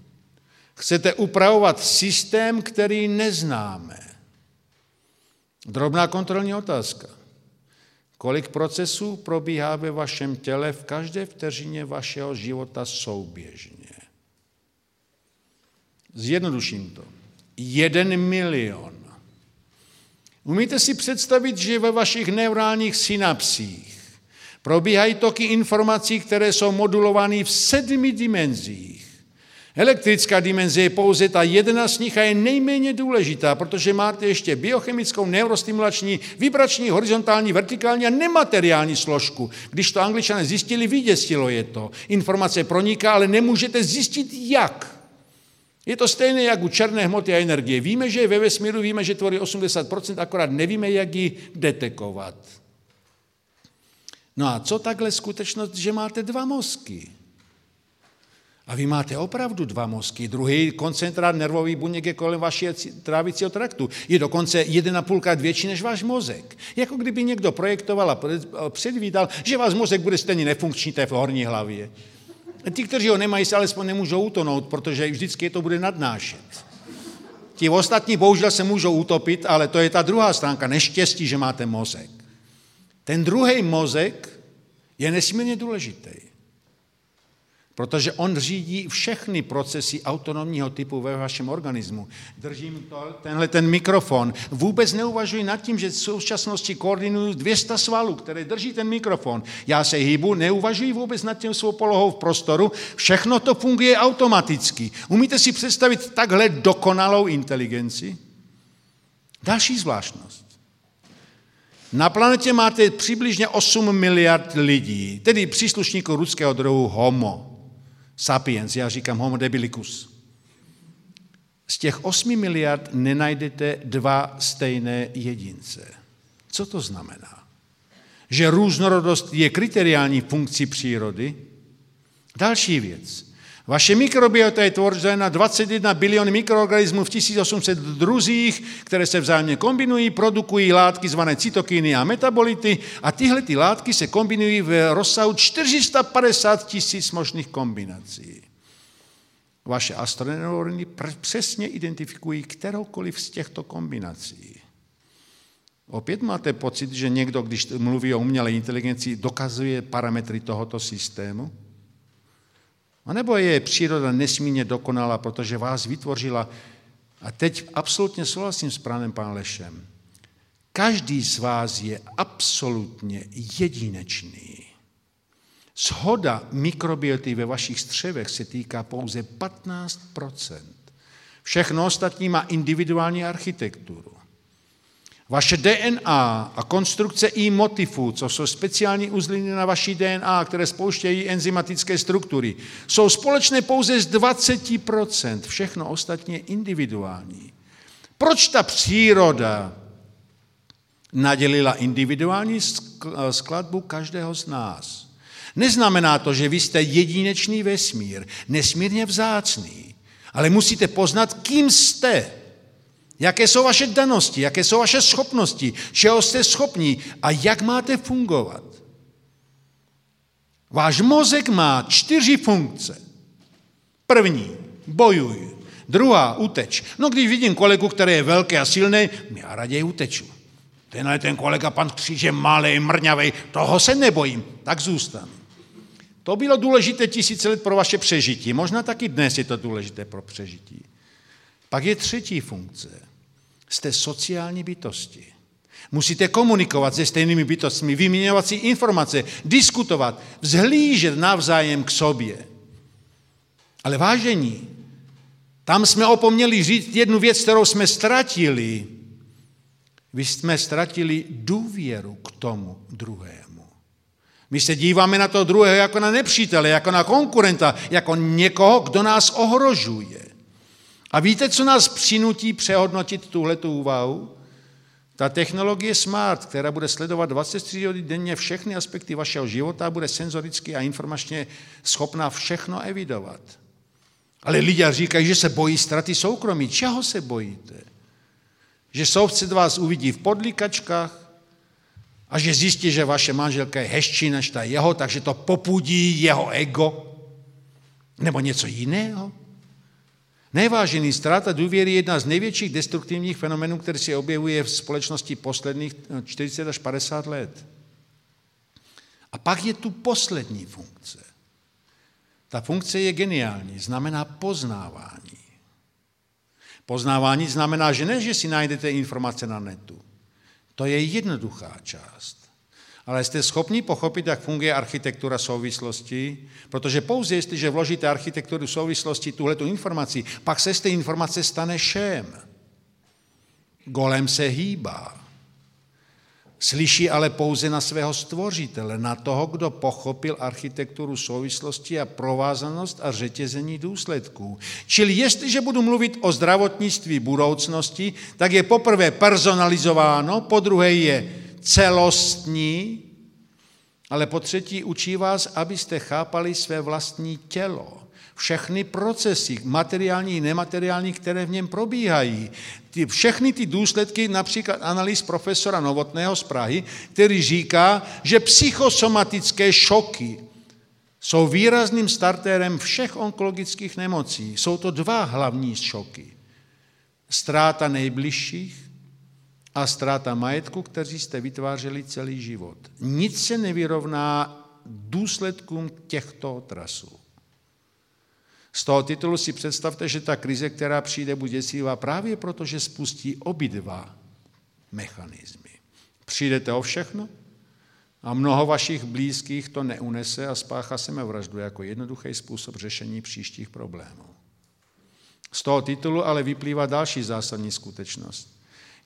Speaker 3: Chcete upravovat systém, který neznáme. Drobná kontrolní otázka. Kolik procesů probíhá ve vašem těle v každé vteřině vašeho života souběžně? Zjednoduším to. Jeden milion. Umíte si představit, že ve vašich neurálních synapsích Probíhají toky informací, které jsou modulovány v sedmi dimenzích. Elektrická dimenze je pouze ta jedna z nich a je nejméně důležitá, protože máte ještě biochemickou, neurostimulační, vibrační, horizontální, vertikální a nemateriální složku. Když to angličané zjistili, vyděsilo je to. Informace proniká, ale nemůžete zjistit jak. Je to stejné jak u černé hmoty a energie. Víme, že je ve vesmíru, víme, že tvoří 80%, akorát nevíme, jak ji detekovat. No a co takhle skutečnost, že máte dva mozky? A vy máte opravdu dva mozky. Druhý koncentrát nervový buněk je kolem vašeho trávicího traktu. Je dokonce 1,5 krát větší než váš mozek. Jako kdyby někdo projektoval a předvídal, že váš mozek bude stejně nefunkční té v horní hlavě. Ti, kteří ho nemají, se alespoň nemůžou utonout, protože vždycky to bude nadnášet. Ti ostatní bohužel se můžou utopit, ale to je ta druhá stránka, neštěstí, že máte mozek. Ten druhý mozek je nesmírně důležitý. Protože on řídí všechny procesy autonomního typu ve vašem organismu. Držím to, tenhle ten mikrofon. Vůbec neuvažuji nad tím, že v současnosti koordinuju 200 svalů, které drží ten mikrofon. Já se hýbu, neuvažuji vůbec nad tím svou polohou v prostoru. Všechno to funguje automaticky. Umíte si představit takhle dokonalou inteligenci? Další zvláštnost. Na planetě máte přibližně 8 miliard lidí, tedy příslušníků ruského druhu Homo sapiens, já říkám homo debilicus. Z těch 8 miliard nenajdete dva stejné jedince. Co to znamená? Že různorodost je kriteriální funkcí přírody? Další věc. Vaše mikrobiota je tvořena na 21 bilion mikroorganismů v 1800 druzích, které se vzájemně kombinují, produkují látky zvané cytokiny a metabolity a tyhle ty látky se kombinují v rozsahu 450 tisíc možných kombinací. Vaše astroneurony přesně identifikují kteroukoliv z těchto kombinací. Opět máte pocit, že někdo, když mluví o umělé inteligenci, dokazuje parametry tohoto systému? A nebo je příroda nesmírně dokonalá, protože vás vytvořila. A teď absolutně souhlasím s pánem pán Lešem. Každý z vás je absolutně jedinečný. Shoda mikrobioty ve vašich střevech se týká pouze 15% Všechno ostatní má individuální architekturu. Vaše DNA a konstrukce i motifu, co jsou speciální uzliny na vaší DNA, které spouštějí enzymatické struktury, jsou společné pouze z 20%, všechno ostatně individuální. Proč ta příroda nadělila individuální skladbu každého z nás? Neznamená to, že vy jste jedinečný vesmír, nesmírně vzácný, ale musíte poznat, kým jste. Jaké jsou vaše danosti, jaké jsou vaše schopnosti, čeho jste schopní a jak máte fungovat. Váš mozek má čtyři funkce. První, bojuj. Druhá, uteč. No když vidím kolegu, který je velký a silný, já raději uteču. Tenhle ten kolega, pan Kříž, je malý, mrňavý, toho se nebojím, tak zůstanu. To bylo důležité tisíce let pro vaše přežití. Možná taky dnes je to důležité pro přežití. Pak je třetí funkce. Jste sociální bytosti. Musíte komunikovat se stejnými bytostmi, vyměňovat si informace, diskutovat, vzhlížet navzájem k sobě. Ale vážení, tam jsme opomněli říct jednu věc, kterou jsme ztratili. Vy jsme ztratili důvěru k tomu druhému. My se díváme na to druhého jako na nepřítele, jako na konkurenta, jako někoho, kdo nás ohrožuje. A víte, co nás přinutí přehodnotit tuhletu úvahu? Ta technologie Smart, která bude sledovat 23 hodin denně všechny aspekty vašeho života, bude senzoricky a informačně schopná všechno evidovat. Ale lidé říkají, že se bojí ztraty soukromí. Čeho se bojíte? Že soudce vás uvidí v podlikačkách a že zjistí, že vaše manželka je hezčí než ta jeho, takže to popudí jeho ego? Nebo něco jiného? Nevážený ztráta důvěry je jedna z největších destruktivních fenomenů, který se objevuje v společnosti posledních 40 eh, až 50 let. A pak je tu poslední funkce. Ta funkce je geniální, znamená poznávání. Poznávání znamená, že ne, že si najdete informace na netu. To je jednoduchá část ale jste schopni pochopit, jak funguje architektura souvislosti, protože pouze jestliže vložíte architekturu souvislosti, tuhletu informaci, pak se z té informace stane šem. Golem se hýbá. Slyší ale pouze na svého stvořitele, na toho, kdo pochopil architekturu souvislosti a provázanost a řetězení důsledků. Čili jestliže budu mluvit o zdravotnictví budoucnosti, tak je poprvé personalizováno, po druhé je celostní, ale po třetí učí vás, abyste chápali své vlastní tělo všechny procesy, materiální i nemateriální, které v něm probíhají. Ty, všechny ty důsledky, například analýz profesora Novotného z Prahy, který říká, že psychosomatické šoky jsou výrazným startérem všech onkologických nemocí. Jsou to dva hlavní šoky. Ztráta nejbližších a ztráta majetku, kteří jste vytvářeli celý život. Nic se nevyrovná důsledkům těchto trasů. Z toho titulu si představte, že ta krize, která přijde, bude děsivá právě proto, že spustí obi dva mechanismy. Přijdete o všechno a mnoho vašich blízkých to neunese a spáchá sebevraždu jako jednoduchý způsob řešení příštích problémů. Z toho titulu ale vyplývá další zásadní skutečnost.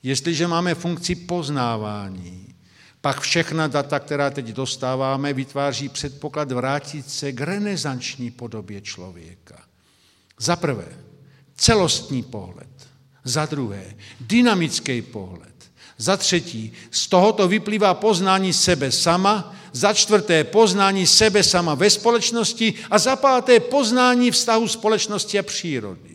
Speaker 3: Jestliže máme funkci poznávání, pak všechna data, která teď dostáváme, vytváří předpoklad vrátit se k renesanční podobě člověka. Za prvé, celostní pohled. Za druhé, dynamický pohled. Za třetí, z tohoto vyplývá poznání sebe sama. Za čtvrté, poznání sebe sama ve společnosti. A za páté, poznání vztahu společnosti a přírody.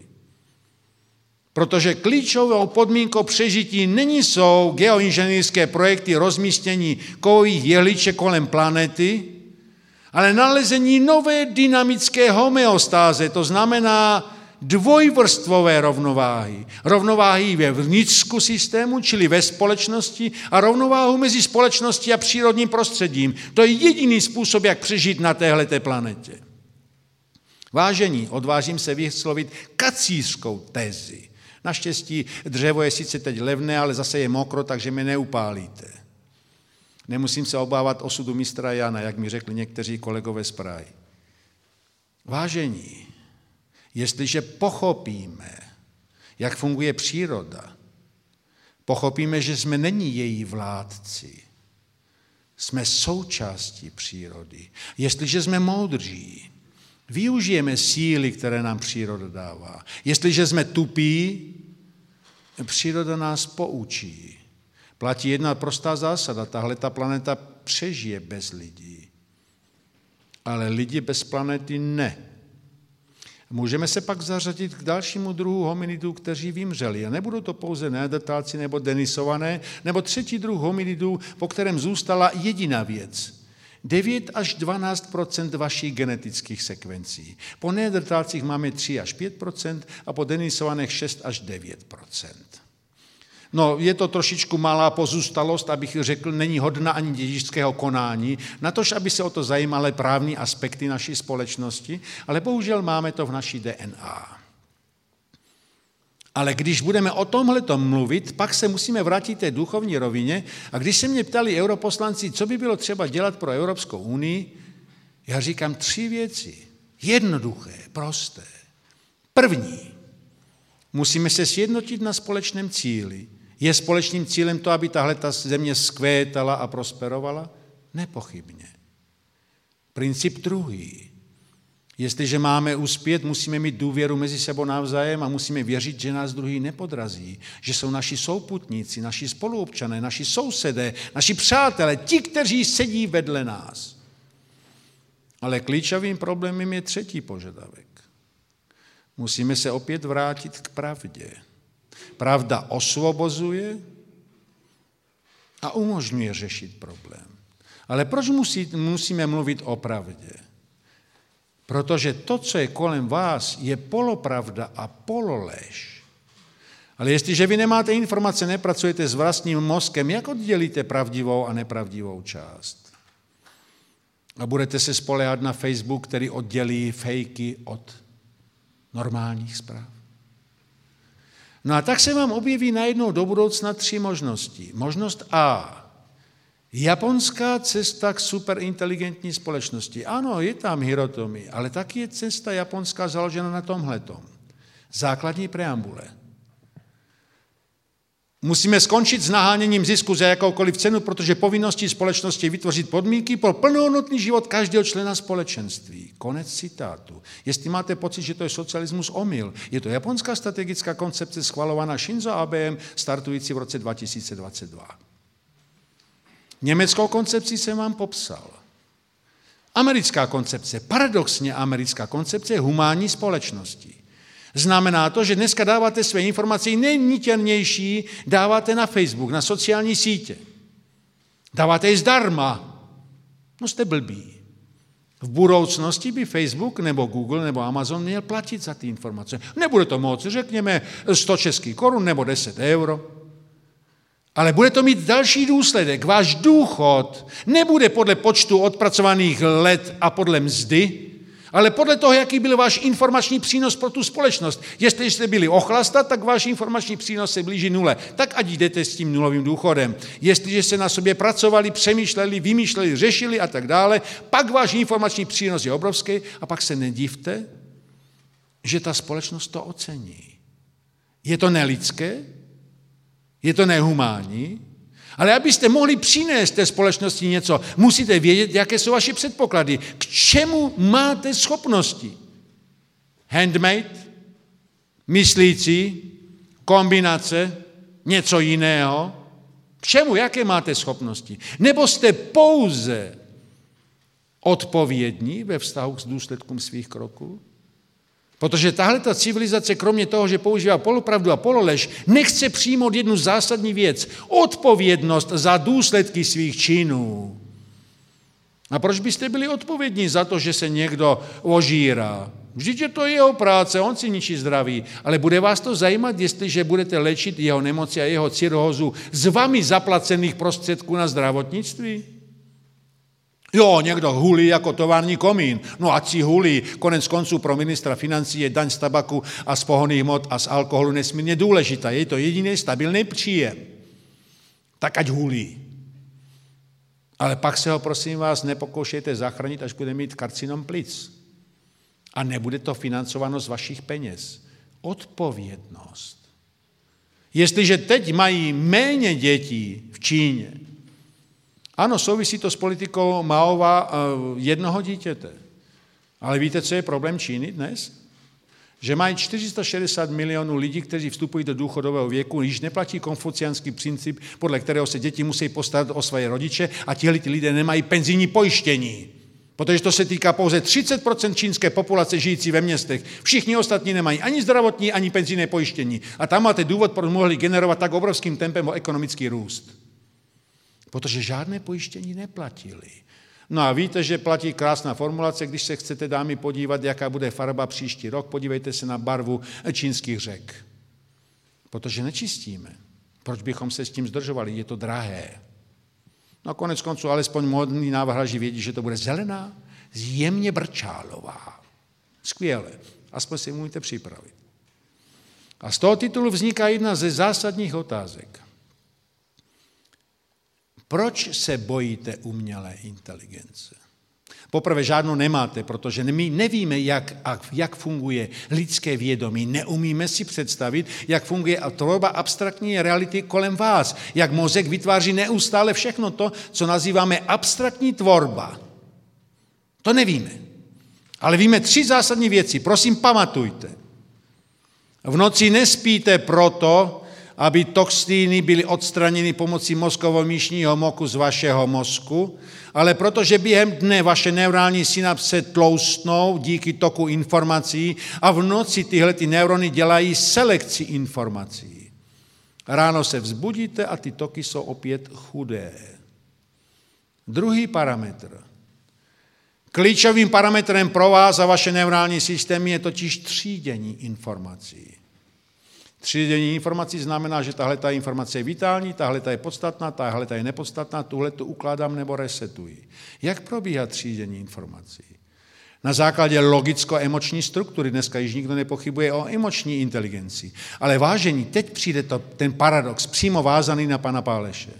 Speaker 3: Protože klíčovou podmínkou přežití není jsou geoinženýrské projekty rozmístění kovových jehliček kolem planety, ale nalezení nové dynamické homeostáze, to znamená dvojvrstvové rovnováhy. Rovnováhy ve vnitřku systému, čili ve společnosti a rovnováhu mezi společností a přírodním prostředím. To je jediný způsob, jak přežít na téhleté planetě. Vážení, odvážím se vyslovit kacířskou tezi. Naštěstí dřevo je sice teď levné, ale zase je mokro, takže mě neupálíte. Nemusím se obávat osudu mistra Jana, jak mi řekli někteří kolegové z Prahy. Vážení, jestliže pochopíme, jak funguje příroda, pochopíme, že jsme není její vládci, jsme součástí přírody. Jestliže jsme moudří, využijeme síly, které nám příroda dává. Jestliže jsme tupí, příroda nás poučí. Platí jedna prostá zásada. Tahle ta planeta přežije bez lidí. Ale lidi bez planety ne. Můžeme se pak zařadit k dalšímu druhu hominidů, kteří vymřeli. A nebudou to pouze neandertálci nebo denisované, nebo třetí druh hominidů, po kterém zůstala jediná věc. 9 až 12% vašich genetických sekvencí. Po neandertálcích máme 3 až 5% a po denisovaných 6 až 9% No, je to trošičku malá pozůstalost, abych řekl, není hodna ani dědičského konání, natož, aby se o to zajímaly právní aspekty naší společnosti, ale bohužel máme to v naší DNA. Ale když budeme o tomhle mluvit, pak se musíme vrátit té duchovní rovině. A když se mě ptali europoslanci, co by bylo třeba dělat pro Evropskou unii, já říkám tři věci. Jednoduché, prosté. První, musíme se sjednotit na společném cíli. Je společným cílem to, aby tahle ta země skvétala a prosperovala? Nepochybně. Princip druhý. Jestliže máme uspět, musíme mít důvěru mezi sebou navzájem a musíme věřit, že nás druhý nepodrazí, že jsou naši souputníci, naši spoluobčané, naši sousedé, naši přátelé, ti, kteří sedí vedle nás. Ale klíčovým problémem je třetí požadavek. Musíme se opět vrátit k pravdě. Pravda osvobozuje a umožňuje řešit problém. Ale proč musí, musíme mluvit o pravdě? Protože to, co je kolem vás, je polopravda a pololež. Ale jestliže vy nemáte informace, nepracujete s vlastním mozkem, jak oddělíte pravdivou a nepravdivou část? A budete se spolehat na Facebook, který oddělí fejky od normálních zpráv? No a tak se vám objeví najednou do budoucna tři možnosti. Možnost A. Japonská cesta k superinteligentní společnosti. Ano, je tam Hirotomi, ale taky je cesta japonská založena na tomhletom. Základní preambule. Musíme skončit s naháněním zisku za jakoukoliv cenu, protože povinností společnosti je vytvořit podmínky pro plnohodnotný život každého člena společenství. Konec citátu. Jestli máte pocit, že to je socialismus omyl, je to japonská strategická koncepce schvalovaná Shinzo Abem, startující v roce 2022. Německou koncepci jsem vám popsal. Americká koncepce, paradoxně americká koncepce je humánní společnosti. Znamená to, že dneska dáváte své informace nejniternější, dáváte na Facebook, na sociální sítě. Dáváte je zdarma. No jste blbí. V budoucnosti by Facebook nebo Google nebo Amazon měl platit za ty informace. Nebude to moc, řekněme 100 českých korun nebo 10 euro. Ale bude to mít další důsledek. Váš důchod nebude podle počtu odpracovaných let a podle mzdy, ale podle toho, jaký byl váš informační přínos pro tu společnost. Jestli jste byli ochlastat, tak váš informační přínos se blíží nule. Tak ať jdete s tím nulovým důchodem. Jestliže se na sobě pracovali, přemýšleli, vymýšleli, řešili a tak dále, pak váš informační přínos je obrovský a pak se nedivte, že ta společnost to ocení. Je to nelidské? Je to nehumánní? Ale abyste mohli přinést té společnosti něco, musíte vědět, jaké jsou vaše předpoklady. K čemu máte schopnosti? Handmade? Myslící? Kombinace? Něco jiného? K čemu? Jaké máte schopnosti? Nebo jste pouze odpovědní ve vztahu s důsledkům svých kroků? Protože tahle ta civilizace, kromě toho, že používá polopravdu a pololež, nechce přijmout jednu zásadní věc. Odpovědnost za důsledky svých činů. A proč byste byli odpovědní za to, že se někdo ožírá? Vždyť je to jeho práce, on si ničí zdraví. Ale bude vás to zajímat, jestliže budete léčit jeho nemoci a jeho cirhózu z vami zaplacených prostředků na zdravotnictví? Jo, někdo hulí jako tovární komín. No ať si hulí. Konec konců pro ministra financí je daň z tabaku a z pohoných hmot a z alkoholu nesmírně důležitá. Je to jediný stabilní příjem. Tak ať hulí. Ale pak se ho, prosím vás, nepokoušejte zachránit, až bude mít karcinom plic. A nebude to financováno z vašich peněz. Odpovědnost. Jestliže teď mají méně dětí v Číně, ano, souvisí to s politikou Maova eh, jednoho dítěte. Ale víte, co je problém Číny dnes? Že mají 460 milionů lidí, kteří vstupují do důchodového věku, již neplatí konfuciánský princip, podle kterého se děti musí postarat o své rodiče a tihle lidé nemají penzijní pojištění. Protože to se týká pouze 30% čínské populace žijící ve městech. Všichni ostatní nemají ani zdravotní, ani penzijné pojištění. A tam máte důvod, proč mohli generovat tak obrovským tempem ekonomický růst protože žádné pojištění neplatili. No a víte, že platí krásná formulace, když se chcete dámy podívat, jaká bude farba příští rok, podívejte se na barvu čínských řek. Protože nečistíme. Proč bychom se s tím zdržovali? Je to drahé. No a konec konců alespoň modný návrhaži vědí, že to bude zelená, jemně brčálová. Skvěle. Aspoň si můžete připravit. A z toho titulu vzniká jedna ze zásadních otázek. Proč se bojíte umělé inteligence? Poprvé žádnou nemáte, protože my nevíme, jak, jak funguje lidské vědomí. Neumíme si představit, jak funguje tvorba abstraktní reality kolem vás. Jak mozek vytváří neustále všechno to, co nazýváme abstraktní tvorba. To nevíme. Ale víme tři zásadní věci. Prosím, pamatujte. V noci nespíte proto, aby toxíny byly odstraněny pomocí mozkovo-míšního moku z vašeho mozku, ale protože během dne vaše neurální synapse tloustnou díky toku informací a v noci tyhle ty neurony dělají selekci informací. Ráno se vzbudíte a ty toky jsou opět chudé. Druhý parametr. Klíčovým parametrem pro vás a vaše neurální systémy je totiž třídění informací. Třídění informací znamená, že tahle ta informace je vitální, tahle ta je podstatná, tahle ta je nepodstatná, tuhle tu ukládám nebo resetuji. Jak probíhá třídění informací? Na základě logicko-emoční struktury, dneska již nikdo nepochybuje o emoční inteligenci. Ale vážení, teď přijde to, ten paradox přímo vázaný na pana Páleše.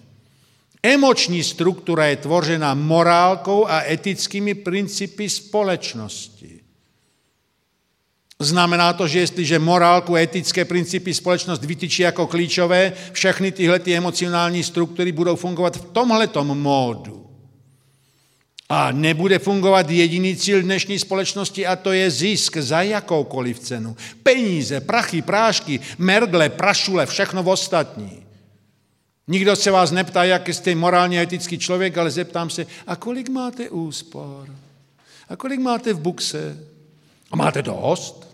Speaker 3: Emoční struktura je tvořena morálkou a etickými principy společnosti. Znamená to, že jestliže morálku, etické principy společnost vytyčí jako klíčové, všechny tyhle ty emocionální struktury budou fungovat v tomhletom módu. A nebude fungovat jediný cíl dnešní společnosti a to je zisk za jakoukoliv cenu. Peníze, prachy, prášky, mergle, prašule, všechno v ostatní. Nikdo se vás neptá, jak jste morálně etický člověk, ale zeptám se, a kolik máte úspor? A kolik máte v bukse? A máte dost?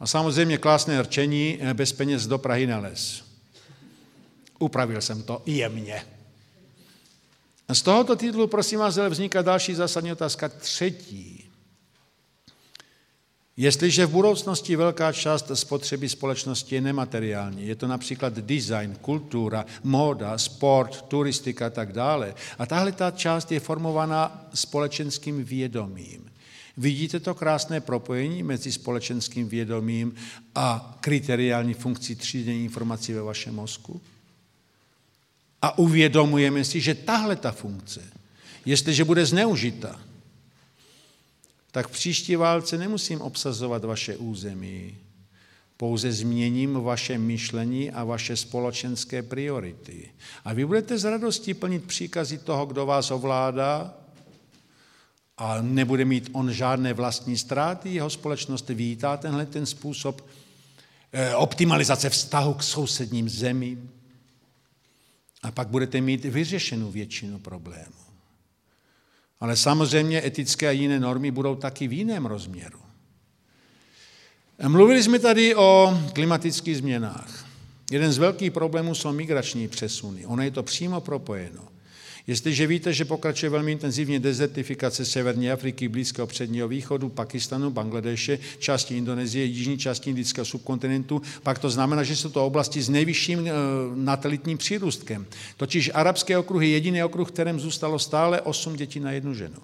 Speaker 3: A samozřejmě klásné rčení, eh, bez peněz do Prahy les. Upravil jsem to jemně. Z tohoto titulu, prosím vás, vzniká další zásadní otázka. Třetí. Jestliže v budoucnosti velká část spotřeby společnosti je nemateriální, je to například design, kultura, móda, sport, turistika a tak dále, a tahle ta část je formovaná společenským vědomím. Vidíte to krásné propojení mezi společenským vědomím a kriteriální funkcí třídění informací ve vašem mozku? A uvědomujeme si, že tahle ta funkce, jestliže bude zneužita, tak v příští válce nemusím obsazovat vaše území, pouze změním vaše myšlení a vaše společenské priority. A vy budete z radostí plnit příkazy toho, kdo vás ovládá a nebude mít on žádné vlastní ztráty, jeho společnost vítá tenhle ten způsob eh, optimalizace vztahu k sousedním zemím. A pak budete mít vyřešenou většinu problémů. Ale samozřejmě etické a jiné normy budou taky v jiném rozměru. Mluvili jsme tady o klimatických změnách. Jeden z velkých problémů jsou migrační přesuny. Ono je to přímo propojeno. Jestliže víte, že pokračuje velmi intenzivně dezertifikace Severní Afriky, Blízkého předního východu, Pakistanu, Bangladeše, části Indonésie, jižní části indického subkontinentu, pak to znamená, že jsou to oblasti s nejvyšším e, natalitním přírůstkem. Totiž arabské okruhy je jediný okruh, kterém zůstalo stále 8 dětí na jednu ženu.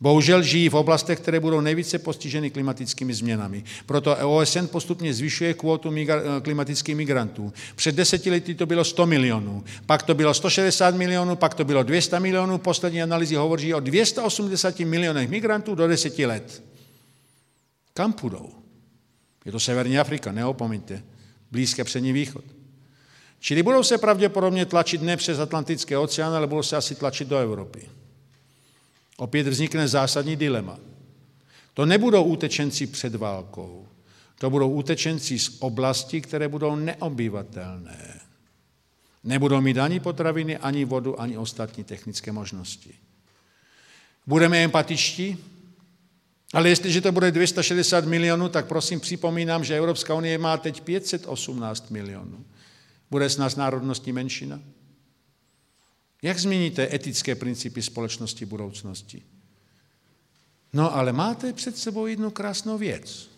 Speaker 3: Bohužel žijí v oblastech, které budou nejvíce postiženy klimatickými změnami. Proto OSN postupně zvyšuje kvótu eh, klimatických migrantů. Před deseti lety to bylo 100 milionů, pak to bylo 160 milionů, pak to bylo 200 milionů. Poslední analýzy hovoří o 280 milionech migrantů do deseti let. Kam půjdou? Je to Severní Afrika, neopomeňte. Blízké přední východ. Čili budou se pravděpodobně tlačit ne přes Atlantické oceán, ale budou se asi tlačit do Evropy. Opět vznikne zásadní dilema. To nebudou útečenci před válkou, to budou útečenci z oblasti, které budou neobyvatelné. Nebudou mít ani potraviny, ani vodu, ani ostatní technické možnosti. Budeme empatičtí, ale jestliže to bude 260 milionů, tak prosím připomínám, že Evropská unie má teď 518 milionů. Bude s nás národnostní menšina? Jak změníte etické principy společnosti budoucnosti? No ale máte před sebou jednu krásnou věc.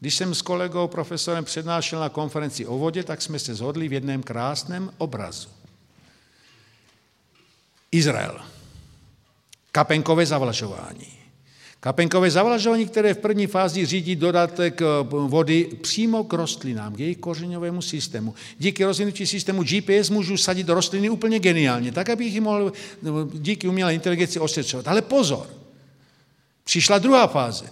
Speaker 3: Když jsem s kolegou profesorem přednášel na konferenci o vodě, tak jsme se zhodli v jednom krásném obrazu. Izrael. Kapenkové zavlažování. Kapenkové zavlažování, které v první fázi řídí dodatek eh, vody přímo k rostlinám, k jejich kořeňovému systému. Díky rozvinutí systému GPS můžu sadit do rostliny úplně geniálně, tak, abych ji mohl díky umělé inteligenci ošetřovat. Ale pozor, přišla druhá fáze.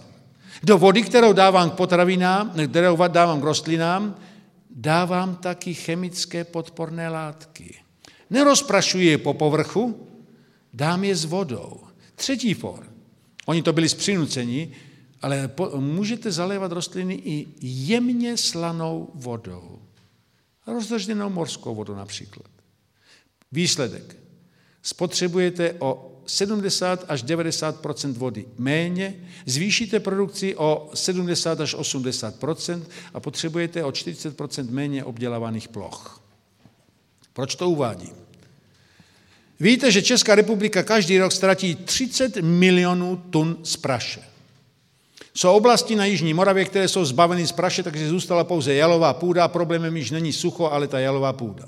Speaker 3: Do vody, kterou dávám k potravinám, kterou dávám k rostlinám, dávám taky chemické podporné látky. Nerozprašuji je po povrchu, dám je s vodou. Třetí for. Oni to byli přinuceni, ale po, můžete zalévat rostliny i jemně slanou vodou. Rozdržděnou morskou vodu například. Výsledek. Spotřebujete o 70 až 90% vody méně, zvýšíte produkci o 70 až 80% a potřebujete o 40% méně obdělávaných ploch. Proč to uvádím? Víte, že Česká republika každý rok ztratí 30 milionů tun z praše. Jsou oblasti na Jižní Moravě, které jsou zbaveny z praše, takže zůstala pouze jalová půda. Problémem již není sucho, ale ta jalová půda.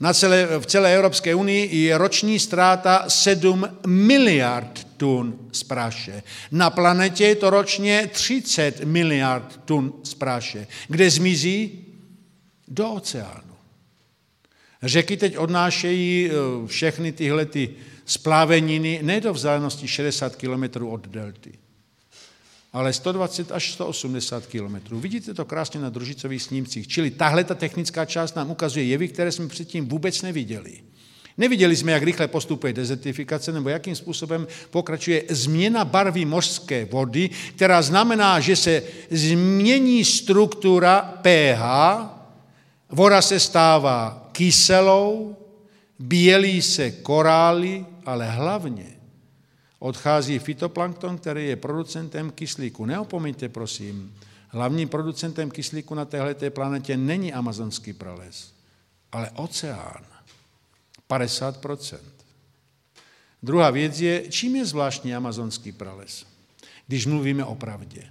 Speaker 3: Na celé, v celé Evropské unii je roční ztráta 7 miliard tun z praše. Na planetě je to ročně 30 miliard tun z praše. Kde zmizí? Do oceánu. Řeky teď odnášejí eh, všechny tyhle ty spláveniny ne do vzdálenosti 60 km od delty, ale 120 až 180 km. Vidíte to krásně na družicových snímcích. Čili tahle ta technická část nám ukazuje jevy, které jsme předtím vůbec neviděli. Neviděli jsme, jak rychle postupuje dezertifikace nebo jakým způsobem pokračuje změna barvy mořské vody, která znamená, že se změní struktura pH, voda se stává kyselou, bělí se korály, ale hlavně odchází fitoplankton, který je producentem kyslíku. Neopomeňte, prosím, hlavním producentem kyslíku na této planetě není amazonský prales, ale oceán. 50% Druhá věc je, čím je zvláštní amazonský prales, když mluvíme o pravdě.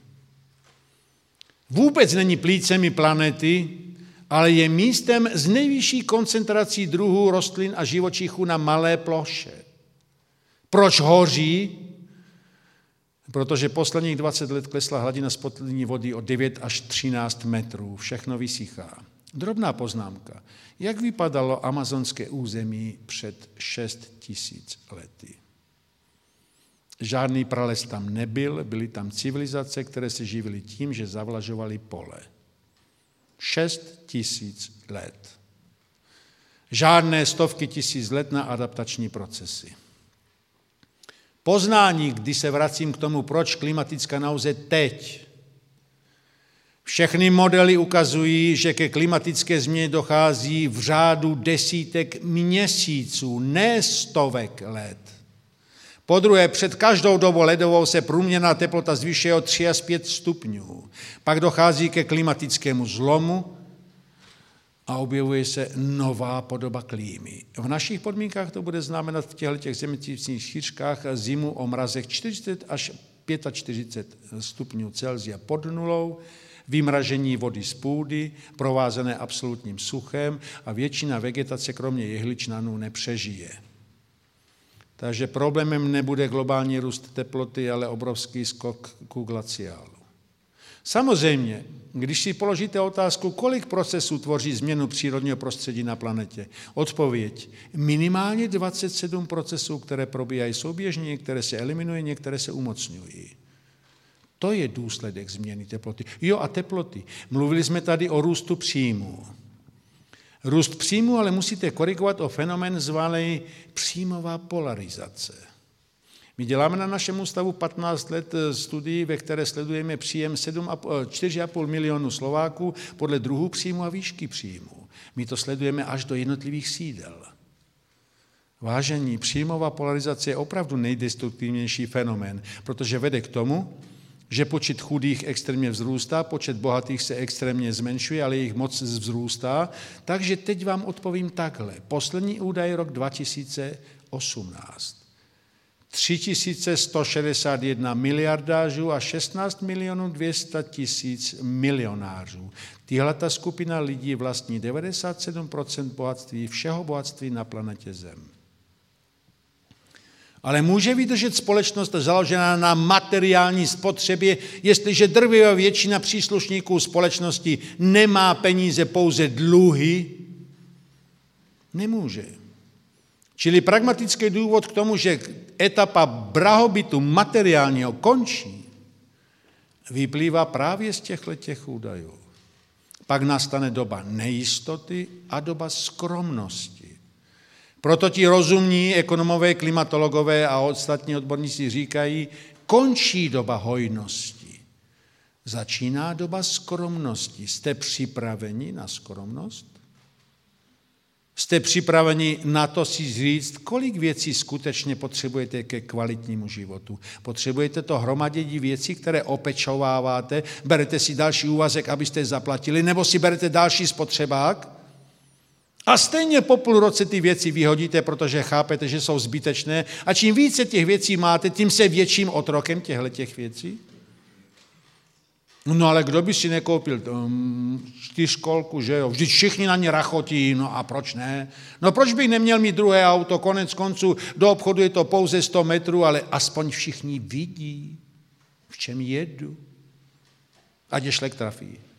Speaker 3: Vůbec není plícemi planety, ale je místem s nejvyšší koncentrací druhů rostlin a živočichů na malé ploše. Proč hoří? Protože posledních 20 let klesla hladina spodní vody o 9 až 13 metrů. Všechno vysychá. Drobná poznámka. Jak vypadalo amazonské území před 6 tisíc lety? Žádný prales tam nebyl, byly tam civilizace, které se živily tím, že zavlažovaly pole. 6 tisíc let. Žádné stovky tisíc let na adaptační procesy. Poznání, když se vracím k tomu, proč klimatická nauze teď, všechny modely ukazují, že ke klimatické změně dochází v řádu desítek měsíců, ne stovek let. Po druhé, před každou dobou ledovou se průměrná teplota zvyšuje o 3 až 5 stupňů. Pak dochází ke klimatickému zlomu a objevuje se nová podoba klímy. V našich podmínkách to bude znamenat v těchto těch zemětřísných šířkách zimu o mrazech 40 až 45 stupňů Celsia pod nulou, vymražení vody z půdy, provázené absolutním suchem a většina vegetace kromě jehličnanů nepřežije. Takže problémem nebude globální růst teploty, ale obrovský skok ku glaciálu. Samozřejmě, když si položíte otázku, kolik procesů tvoří změnu přírodního prostředí na planetě, odpověď minimálně 27 procesů, které probíhají souběžně, některé se eliminují, některé se umocňují. To je důsledek změny teploty. Jo, a teploty. Mluvili jsme tady o růstu příjmů. Růst příjmu ale musíte korigovat o fenomén zvaný příjmová polarizace. My děláme na našem ústavu 15 let eh, studií, ve které sledujeme příjem 4,5 eh, milionu Slováků podle druhu příjmu a výšky příjmu. My to sledujeme až do jednotlivých sídel. Vážení, příjmová polarizace je opravdu nejdestruktivnější fenomén, protože vede k tomu, že počet chudých extrémně vzrůstá, počet bohatých se extrémně zmenšuje, ale jejich moc vzrůstá. Takže teď vám odpovím takhle. Poslední údaj rok 2018. 3161 miliardářů a 16 milionů 200 tisíc milionářů. Tyhle ta skupina lidí vlastní 97% bohatství, všeho bohatství na planetě Zem. Ale může vydržet společnost založená na materiální spotřebě, jestliže drvivá většina příslušníků společnosti nemá peníze, pouze dluhy? Nemůže. Čili pragmatický důvod k tomu, že etapa brahobytu materiálního končí, vyplývá právě z těchto těch údajů. Pak nastane doba nejistoty a doba skromnosti. Proto ti rozumní ekonomové, klimatologové a ostatní odborníci říkají, končí doba hojnosti. Začíná doba skromnosti. Jste připraveni na skromnost? Jste připraveni na to si říct, kolik věcí skutečně potřebujete ke kvalitnímu životu. Potřebujete to hromadění věcí, které opečováváte, berete si další úvazek, abyste zaplatili, nebo si berete další spotřebák, a stejně po půl roce ty věci vyhodíte, protože chápete, že jsou zbytečné. A čím více těch věcí máte, tím se větším otrokem těchto těch věcí. No ale kdo by si nekoupil um, čtyřkolku, že jo? Vždyť všichni na ně rachotí, no a proč ne? No proč bych neměl mít druhé auto, konec konců do obchodu je to pouze 100 metrů, ale aspoň všichni vidí, v čem jedu. Ať je šlek trafí.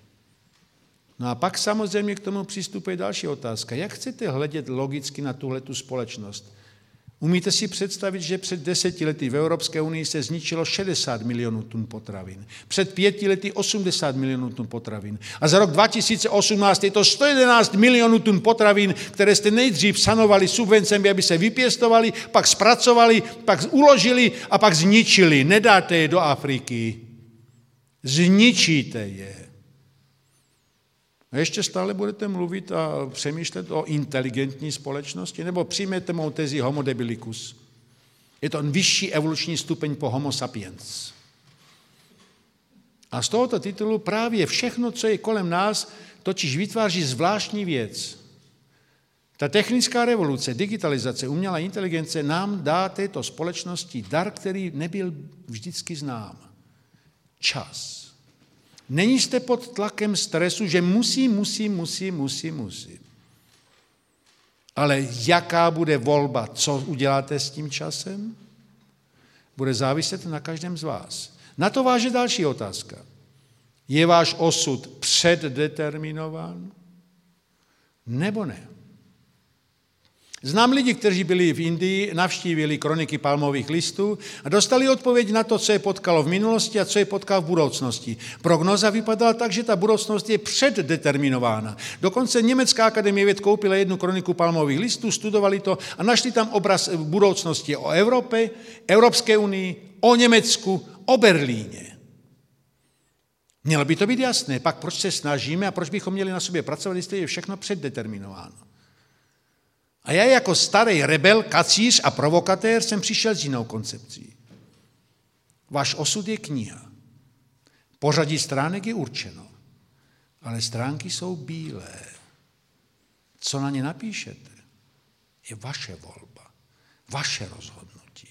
Speaker 3: No a pak samozřejmě k tomu přistupuje další otázka. Jak chcete hledět logicky na tuhle tu společnost? Umíte si představit, že před deseti lety v Evropské unii se zničilo 60 milionů tun potravin. Před pěti lety 80 milionů tun potravin. A za rok 2018 je to 111 milionů tun potravin, které jste nejdřív sanovali subvencemi, aby se vypěstovali, pak zpracovali, pak uložili a pak zničili. Nedáte je do Afriky. Zničíte je. A ještě stále budete mluvit a přemýšlet o inteligentní společnosti, nebo přijmete mou tezi homo debilicus. Je to vyšší evoluční stupeň po homo sapiens. A z tohoto titulu právě všechno, co je kolem nás, totiž vytváří zvláštní věc. Ta technická revoluce, digitalizace, umělá inteligence nám dá této společnosti dar, který nebyl vždycky znám. Čas. Není jste pod tlakem stresu, že musí, musí, musí, musí, musí. Ale jaká bude volba, co uděláte s tím časem, bude záviset na každém z vás. Na to váže další otázka. Je váš osud předdeterminován nebo ne? Znám lidi, kteří byli v Indii, navštívili kroniky palmových listů a dostali odpověď na to, co je potkalo v minulosti a co je potkalo v budoucnosti. Prognoza vypadala tak, že ta budoucnost je předdeterminována. Dokonce Německá akademie věd koupila jednu kroniku palmových listů, studovali to a našli tam obraz budoucnosti o Evropě, Evropské unii, o Německu, o Berlíně. Mělo by to být jasné, pak proč se snažíme a proč bychom měli na sobě pracovat, jestli je všechno předdeterminováno. A já jako starý rebel, kacíř a provokatér jsem přišel s jinou koncepcí. Váš osud je kniha. Pořadí stránek je určeno, ale stránky jsou bílé. Co na ně napíšete, je vaše volba, vaše rozhodnutí.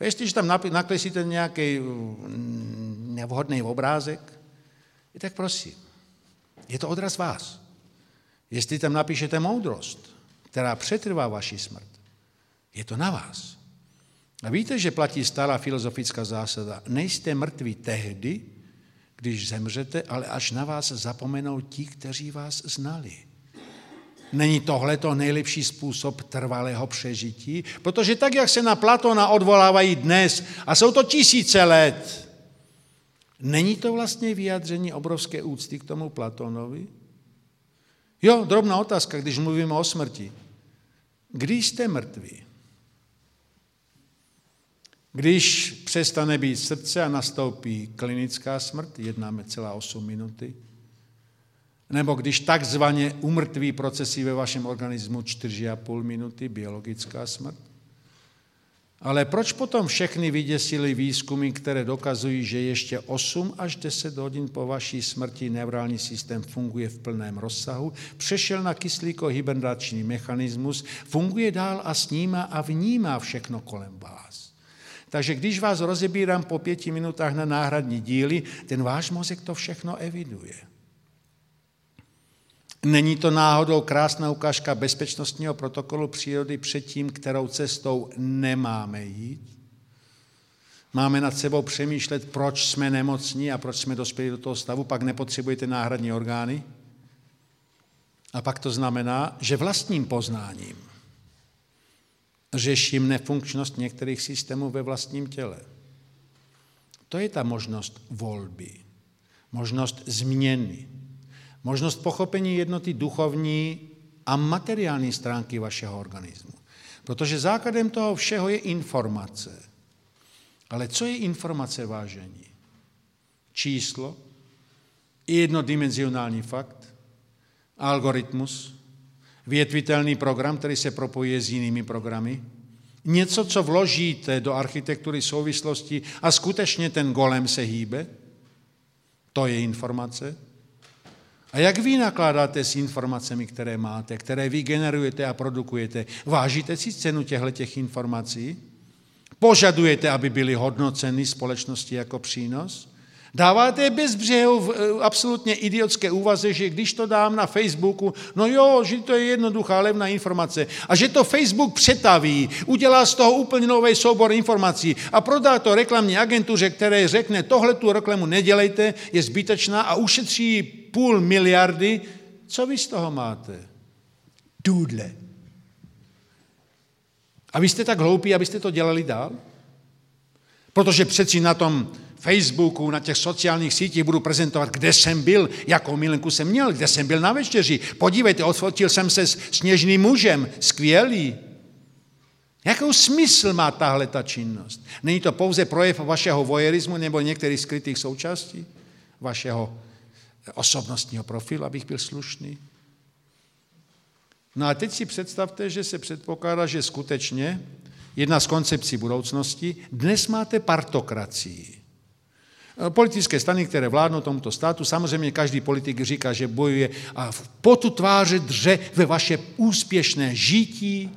Speaker 3: A jestliže tam nakreslíte nějaký mm, nevhodný obrázek, tak prosím, je to odraz vás. Jestli tam napíšete moudrost, která přetrvá vaši smrt. Je to na vás. A víte, že platí stará filozofická zásada. Nejste mrtví tehdy, když zemřete, ale až na vás zapomenou ti, kteří vás znali. Není tohle to nejlepší způsob trvalého přežití? Protože tak, jak se na Platona odvolávají dnes, a jsou to tisíce let, není to vlastně vyjádření obrovské úcty k tomu Platonovi? Jo, drobná otázka, když mluvíme o smrti. Když jste mrtví, když přestane být srdce a nastoupí klinická smrt, jednáme celá 8 minuty, nebo když takzvaně umrtví procesy ve vašem organismu 4,5 minuty, biologická smrt, ale proč potom všechny vyděsily výzkumy, které dokazují, že ještě 8 až 10 hodin po vaší smrti neurální systém funguje v plném rozsahu, přešel na kyslíko-hibernační mechanismus, funguje dál a snímá a vnímá všechno kolem vás. Takže když vás rozebírám po pěti minutách na náhradní díly, ten váš mozek to všechno eviduje. Není to náhodou krásná ukážka bezpečnostního protokolu přírody před tím, kterou cestou nemáme jít? Máme nad sebou přemýšlet, proč jsme nemocní a proč jsme dospěli do toho stavu, pak nepotřebujete náhradní orgány. A pak to znamená, že vlastním poznáním řeším nefunkčnost některých systémů ve vlastním těle. To je ta možnost volby, možnost změny, možnost pochopení jednoty duchovní a materiální stránky vašeho organismu. Protože základem toho všeho je informace. Ale co je informace vážení? Číslo, jednodimenzionální fakt, algoritmus, větvitelný program, který se propojuje s jinými programy, něco, co vložíte do architektury souvislosti a skutečně ten golem se hýbe, to je informace. A jak vy nakládáte s informacemi, které máte, které vy generujete a produkujete? Vážíte si cenu těchto informací? Požadujete, aby byly hodnoceny společnosti jako přínos? Dáváte bez břehu eh, absolutně idiotské úvaze, že když to dám na Facebooku, no jo, že to je jednoduchá, levná informace. A že to Facebook přetaví, udělá z toho úplně nový soubor informací a prodá to reklamní agentuře, které řekne, tohle tu reklamu nedělejte, je zbytečná a ušetří půl miliardy. Co vy z toho máte? Dudle. A vy jste tak hloupí, abyste to dělali dál? Protože přeci na tom Facebooku, na těch sociálních sítích budu prezentovat, kde jsem byl, jakou milenku jsem měl, kde jsem byl na večeři. Podívejte, odfotil jsem se s sněžným mužem, skvělý. Jakou smysl má tahle ta činnost? Není to pouze projev vašeho vojerismu nebo některých skrytých součástí vašeho osobnostního profilu, abych byl slušný? No a teď si představte, že se předpokládá, že skutečně jedna z koncepcí budoucnosti, dnes máte partokracii. Politické strany, které vládnou tomuto státu, samozřejmě každý politik říká, že bojuje a v potu tváře dře ve vaše úspěšné žití.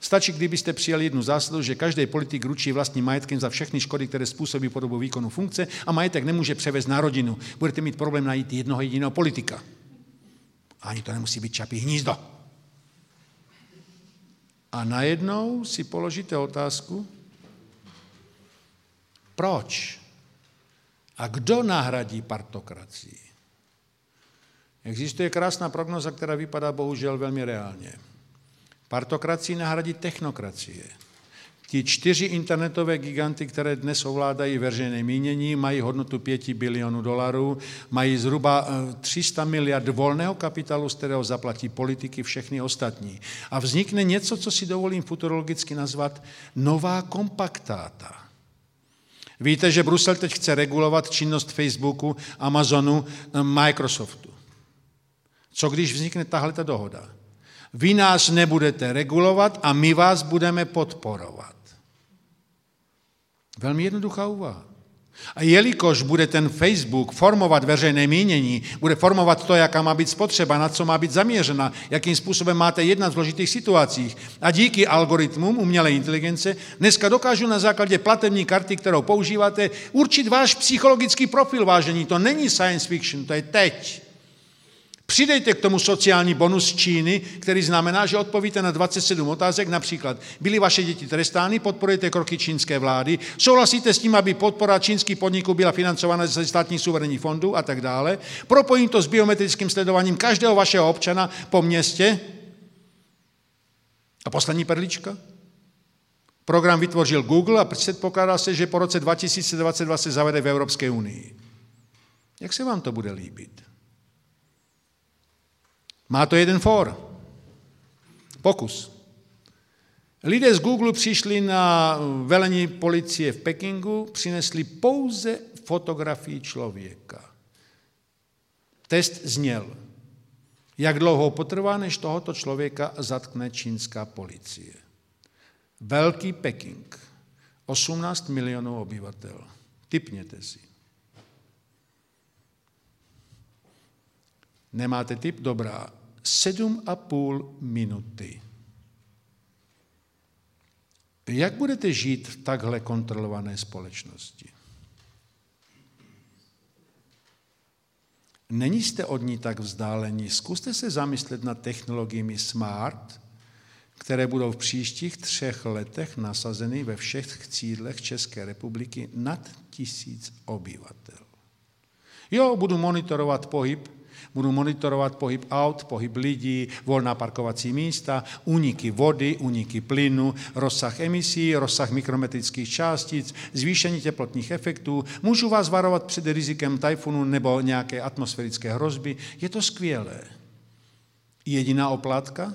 Speaker 3: Stačí, kdybyste přijali jednu zásadu, že každý politik ručí vlastním majetkem za všechny škody, které způsobí po dobu výkonu funkce a majetek nemůže převést na rodinu. Budete mít problém najít jednoho jediného politika. Ani to nemusí být čapí hnízdo. A najednou si položíte otázku, proč? A kdo nahradí partokracii? Existuje krásná prognoza, která vypadá bohužel velmi reálně. Partokracii nahradí technokracie. Ti čtyři internetové giganty, které dnes ovládají veřejné mínění, mají hodnotu 5 bilionů dolarů, mají zhruba 300 eh, miliard volného kapitálu, z kterého zaplatí politiky všechny ostatní. A vznikne něco, co si dovolím futurologicky nazvat nová kompaktáta. Víte, že Brusel teď chce regulovat činnost Facebooku, Amazonu, eh, Microsoftu. Co když vznikne tahle dohoda? Vy nás nebudete regulovat a my vás budeme podporovat. Velmi jednoduchá úvaha. A jelikož bude ten Facebook formovat veřejné mínění, bude formovat to, jaká má být spotřeba, na co má být zaměřena, jakým způsobem máte jednat v složitých situacích. A díky algoritmům umělé inteligence dneska dokážu na základě platební karty, kterou používáte, určit váš psychologický profil vážení. To není science fiction, to je teď. Přidejte k tomu sociální bonus Číny, který znamená, že odpovíte na 27 otázek, například byly vaše děti trestány, podporujete kroky čínské vlády, souhlasíte s tím, aby podpora čínských podniků byla financována ze státních suverénních fondů a tak dále. Propojím to s biometrickým sledováním každého vašeho občana po městě. A poslední perlička. Program vytvořil Google a předpokládá se, že po roce 2022 se zavede v Evropské unii. Jak se vám to bude líbit? Má to jeden for. Pokus. Lidé z Google přišli na velení policie v Pekingu, přinesli pouze fotografii člověka. Test zněl, jak dlouho potrvá, než tohoto člověka zatkne čínská policie. Velký Peking, 18 milionů obyvatel. Typněte si. Nemáte typ? Dobrá. Sedm a půl minuty. Jak budete žít v takhle kontrolované společnosti? Není jste od ní tak vzdálení. Zkuste se zamyslet nad technologiemi smart, které budou v příštích třech letech nasazeny ve všech cídlech České republiky nad tisíc obyvatel. Jo, budu monitorovat pohyb Budu monitorovat pohyb aut, pohyb lidí, volná parkovací místa, úniky vody, úniky plynu, rozsah emisí, rozsah mikrometrických částic, zvýšení teplotních efektů. Můžu vás varovat před rizikem tajfunu nebo nějaké atmosférické hrozby. Je to skvělé. Jediná oplátka?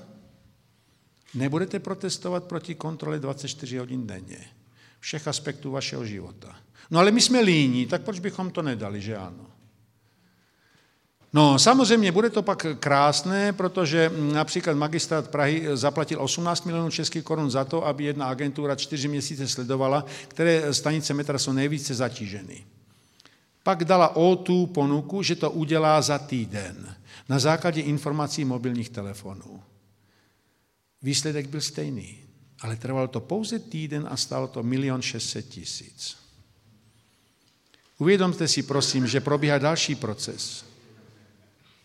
Speaker 3: Nebudete protestovat proti kontrole 24 hodin denně. Všech aspektů vašeho života. No ale my jsme líní, tak proč bychom to nedali, že ano? No samozřejmě bude to pak krásné, protože například magistrát Prahy zaplatil 18 milionů českých korun za to, aby jedna agentura čtyři měsíce sledovala, které stanice metra jsou nejvíce zatíženy. Pak dala O2 ponuku, že to udělá za týden na základě informací mobilních telefonů. Výsledek byl stejný, ale trvalo to pouze týden a stálo to milion 600 tisíc. Uvědomte si prosím, že probíhá další proces.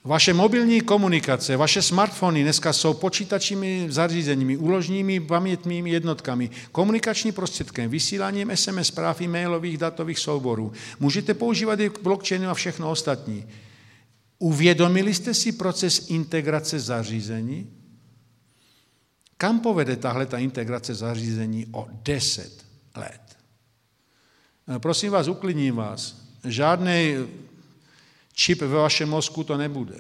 Speaker 3: Vaše mobilní komunikace, vaše smartfony dneska jsou počítačími zařízeními, úložními pamětnými jednotkami, komunikační prostředkem, vysíláním SMS zpráv, e-mailových datových souborů. Můžete používat i blockchain a všechno ostatní. Uvědomili jste si proces integrace zařízení? Kam povede tahle ta integrace zařízení o 10 let? Eh, prosím vás, uklidním vás. Žádný čip ve vašem mozku to nebude.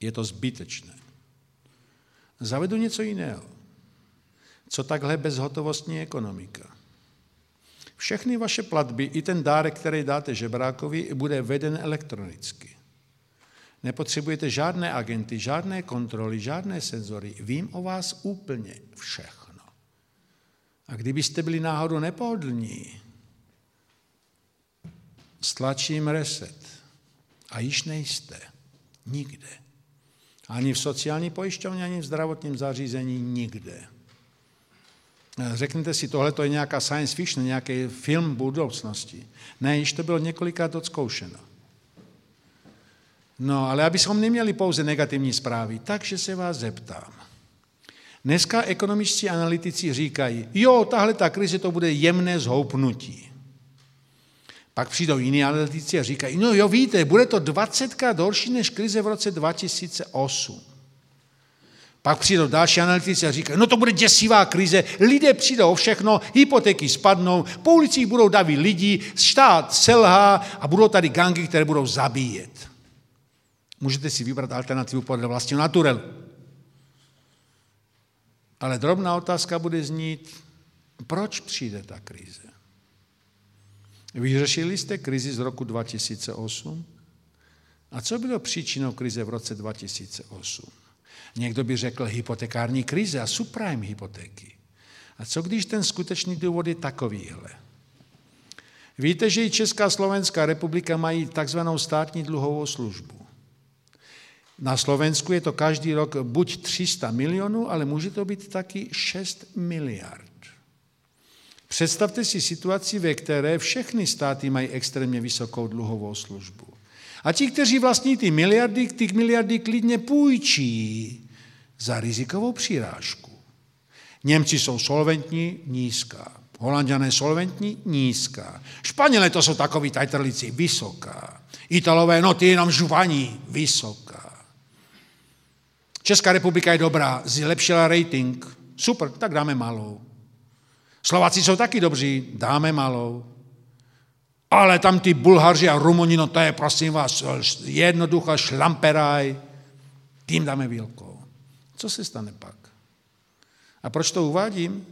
Speaker 3: Je to zbytečné. Zavedu něco jiného. Co takhle bezhotovostní ekonomika? Všechny vaše platby, i ten dárek, který dáte žebrákovi, bude veden elektronicky. Nepotřebujete žádné agenty, žádné kontroly, žádné senzory. Vím o vás úplně všechno. A kdybyste byli náhodou nepohodlní, stlačím reset a již nejste nikde. Ani v sociální pojišťovně, ani v zdravotním zařízení nikde. Řeknete si, tohle to je nějaká science fiction, nějaký film budoucnosti. Ne, již to bylo několikrát odzkoušeno. No, ale abychom neměli pouze negativní zprávy, takže se vás zeptám. Dneska ekonomičtí analytici říkají, jo, tahle ta krize to bude jemné zhoupnutí. Pak přijdou jiní analytici a říkají, no jo, víte, bude to 20krát horší než krize v roce 2008. Pak přijdou další analytici a říkají, no to bude děsivá krize, lidé přijdou o všechno, hypotéky spadnou, po ulicích budou davit lidi, štát selhá a budou tady gangy, které budou zabíjet. Můžete si vybrat alternativu podle vlastního naturelu. Ale drobná otázka bude znít, proč přijde ta krize? Vyřešili jste krizi z roku 2008? A co bylo příčinou krize v roce 2008? Někdo by řekl hypotekární krize a subprime hypotéky. A co když ten skutečný důvod je takovýhle? Víte, že i Česká a Slovenská republika mají takzvanou státní dluhovou službu. Na Slovensku je to každý rok buď 300 milionů, ale může to být taky 6 miliard. Představte si situaci, ve které všechny státy mají extrémně vysokou dluhovou službu. A ti, kteří vlastní ty miliardy, ty miliardy klidně půjčí za rizikovou přirážku. Němci jsou solventní, nízká. Holanděné solventní, nízká. Španělé to jsou takový tajtrlici, vysoká. Italové, no ty jenom žuvaní, vysoká. Česká republika je dobrá, zlepšila rating. Super, tak dáme malou. Slováci jsou taky dobří, dáme malou. Ale tam ty Bulharži a Rumuni, no to je prosím vás jednoduchá šlamperaj, tím dáme velkou. Co se stane pak? A proč to uvádím?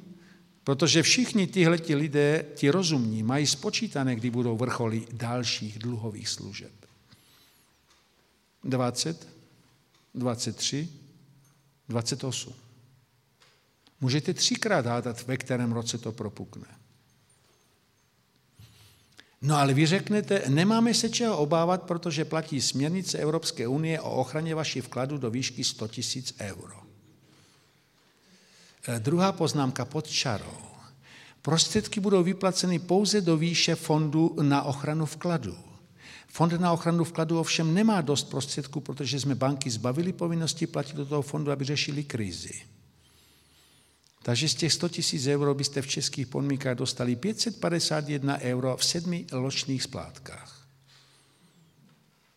Speaker 3: Protože všichni tihleti lidé, ti rozumní, mají spočítané, kdy budou vrcholy dalších dluhových služeb. 20, 23, 28. Můžete třikrát hádat, ve kterém roce to propukne. No ale vy řeknete, nemáme se čeho obávat, protože platí směrnice Evropské unie o ochraně vašich vkladů do výšky 100 000 euro. E, druhá poznámka pod čarou. Prostředky budou vyplaceny pouze do výše fondu na ochranu vkladů. Fond na ochranu vkladu ovšem nemá dost prostředků, protože jsme banky zbavili povinnosti platit do toho fondu, aby řešili krizi. Takže z těch 100 tisíc euro byste v českých podmínkách dostali 551 euro v sedmi ločných splátkách.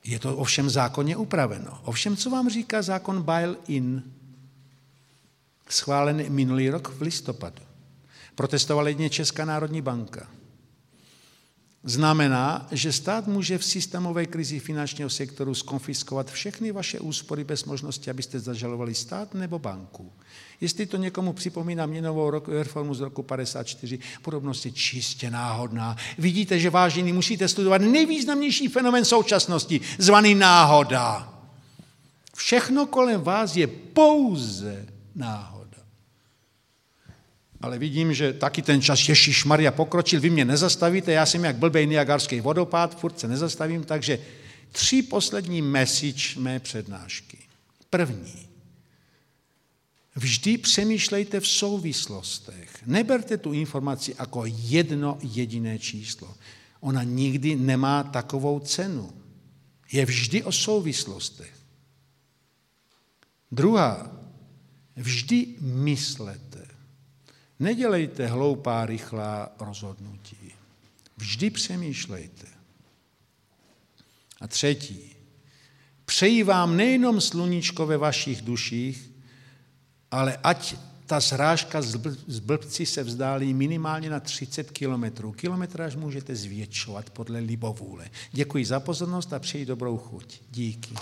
Speaker 3: Je to ovšem zákonně upraveno. Ovšem, co vám říká zákon Bail-in, schválený minulý rok v listopadu. Protestovala jedně Česká národní banka znamená, že stát může v systémové krizi finančního sektoru skonfiskovat všechny vaše úspory bez možnosti, abyste zažalovali stát nebo banku. Jestli to někomu připomíná měnovou reformu z roku 54, podobnost je čistě náhodná. Vidíte, že vážení musíte studovat nejvýznamnější fenomen současnosti, zvaný náhoda. Všechno kolem vás je pouze náhoda ale vidím, že taky ten čas Ježíš Maria pokročil, vy mě nezastavíte, já jsem jak blbej Niagarský vodopád, furt se nezastavím, takže tři poslední message mé přednášky. První. Vždy přemýšlejte v souvislostech. Neberte tu informaci jako jedno jediné číslo. Ona nikdy nemá takovou cenu. Je vždy o souvislostech. Druhá. Vždy myslete. Nedělejte hloupá, rychlá rozhodnutí. Vždy přemýšlejte. A třetí. Přeji vám nejenom sluníčko ve vašich duších, ale ať ta srážka z blbci se vzdálí minimálně na 30 kilometrů. Kilometráž můžete zvětšovat podle libovůle. Děkuji za pozornost a přeji dobrou chuť. Díky.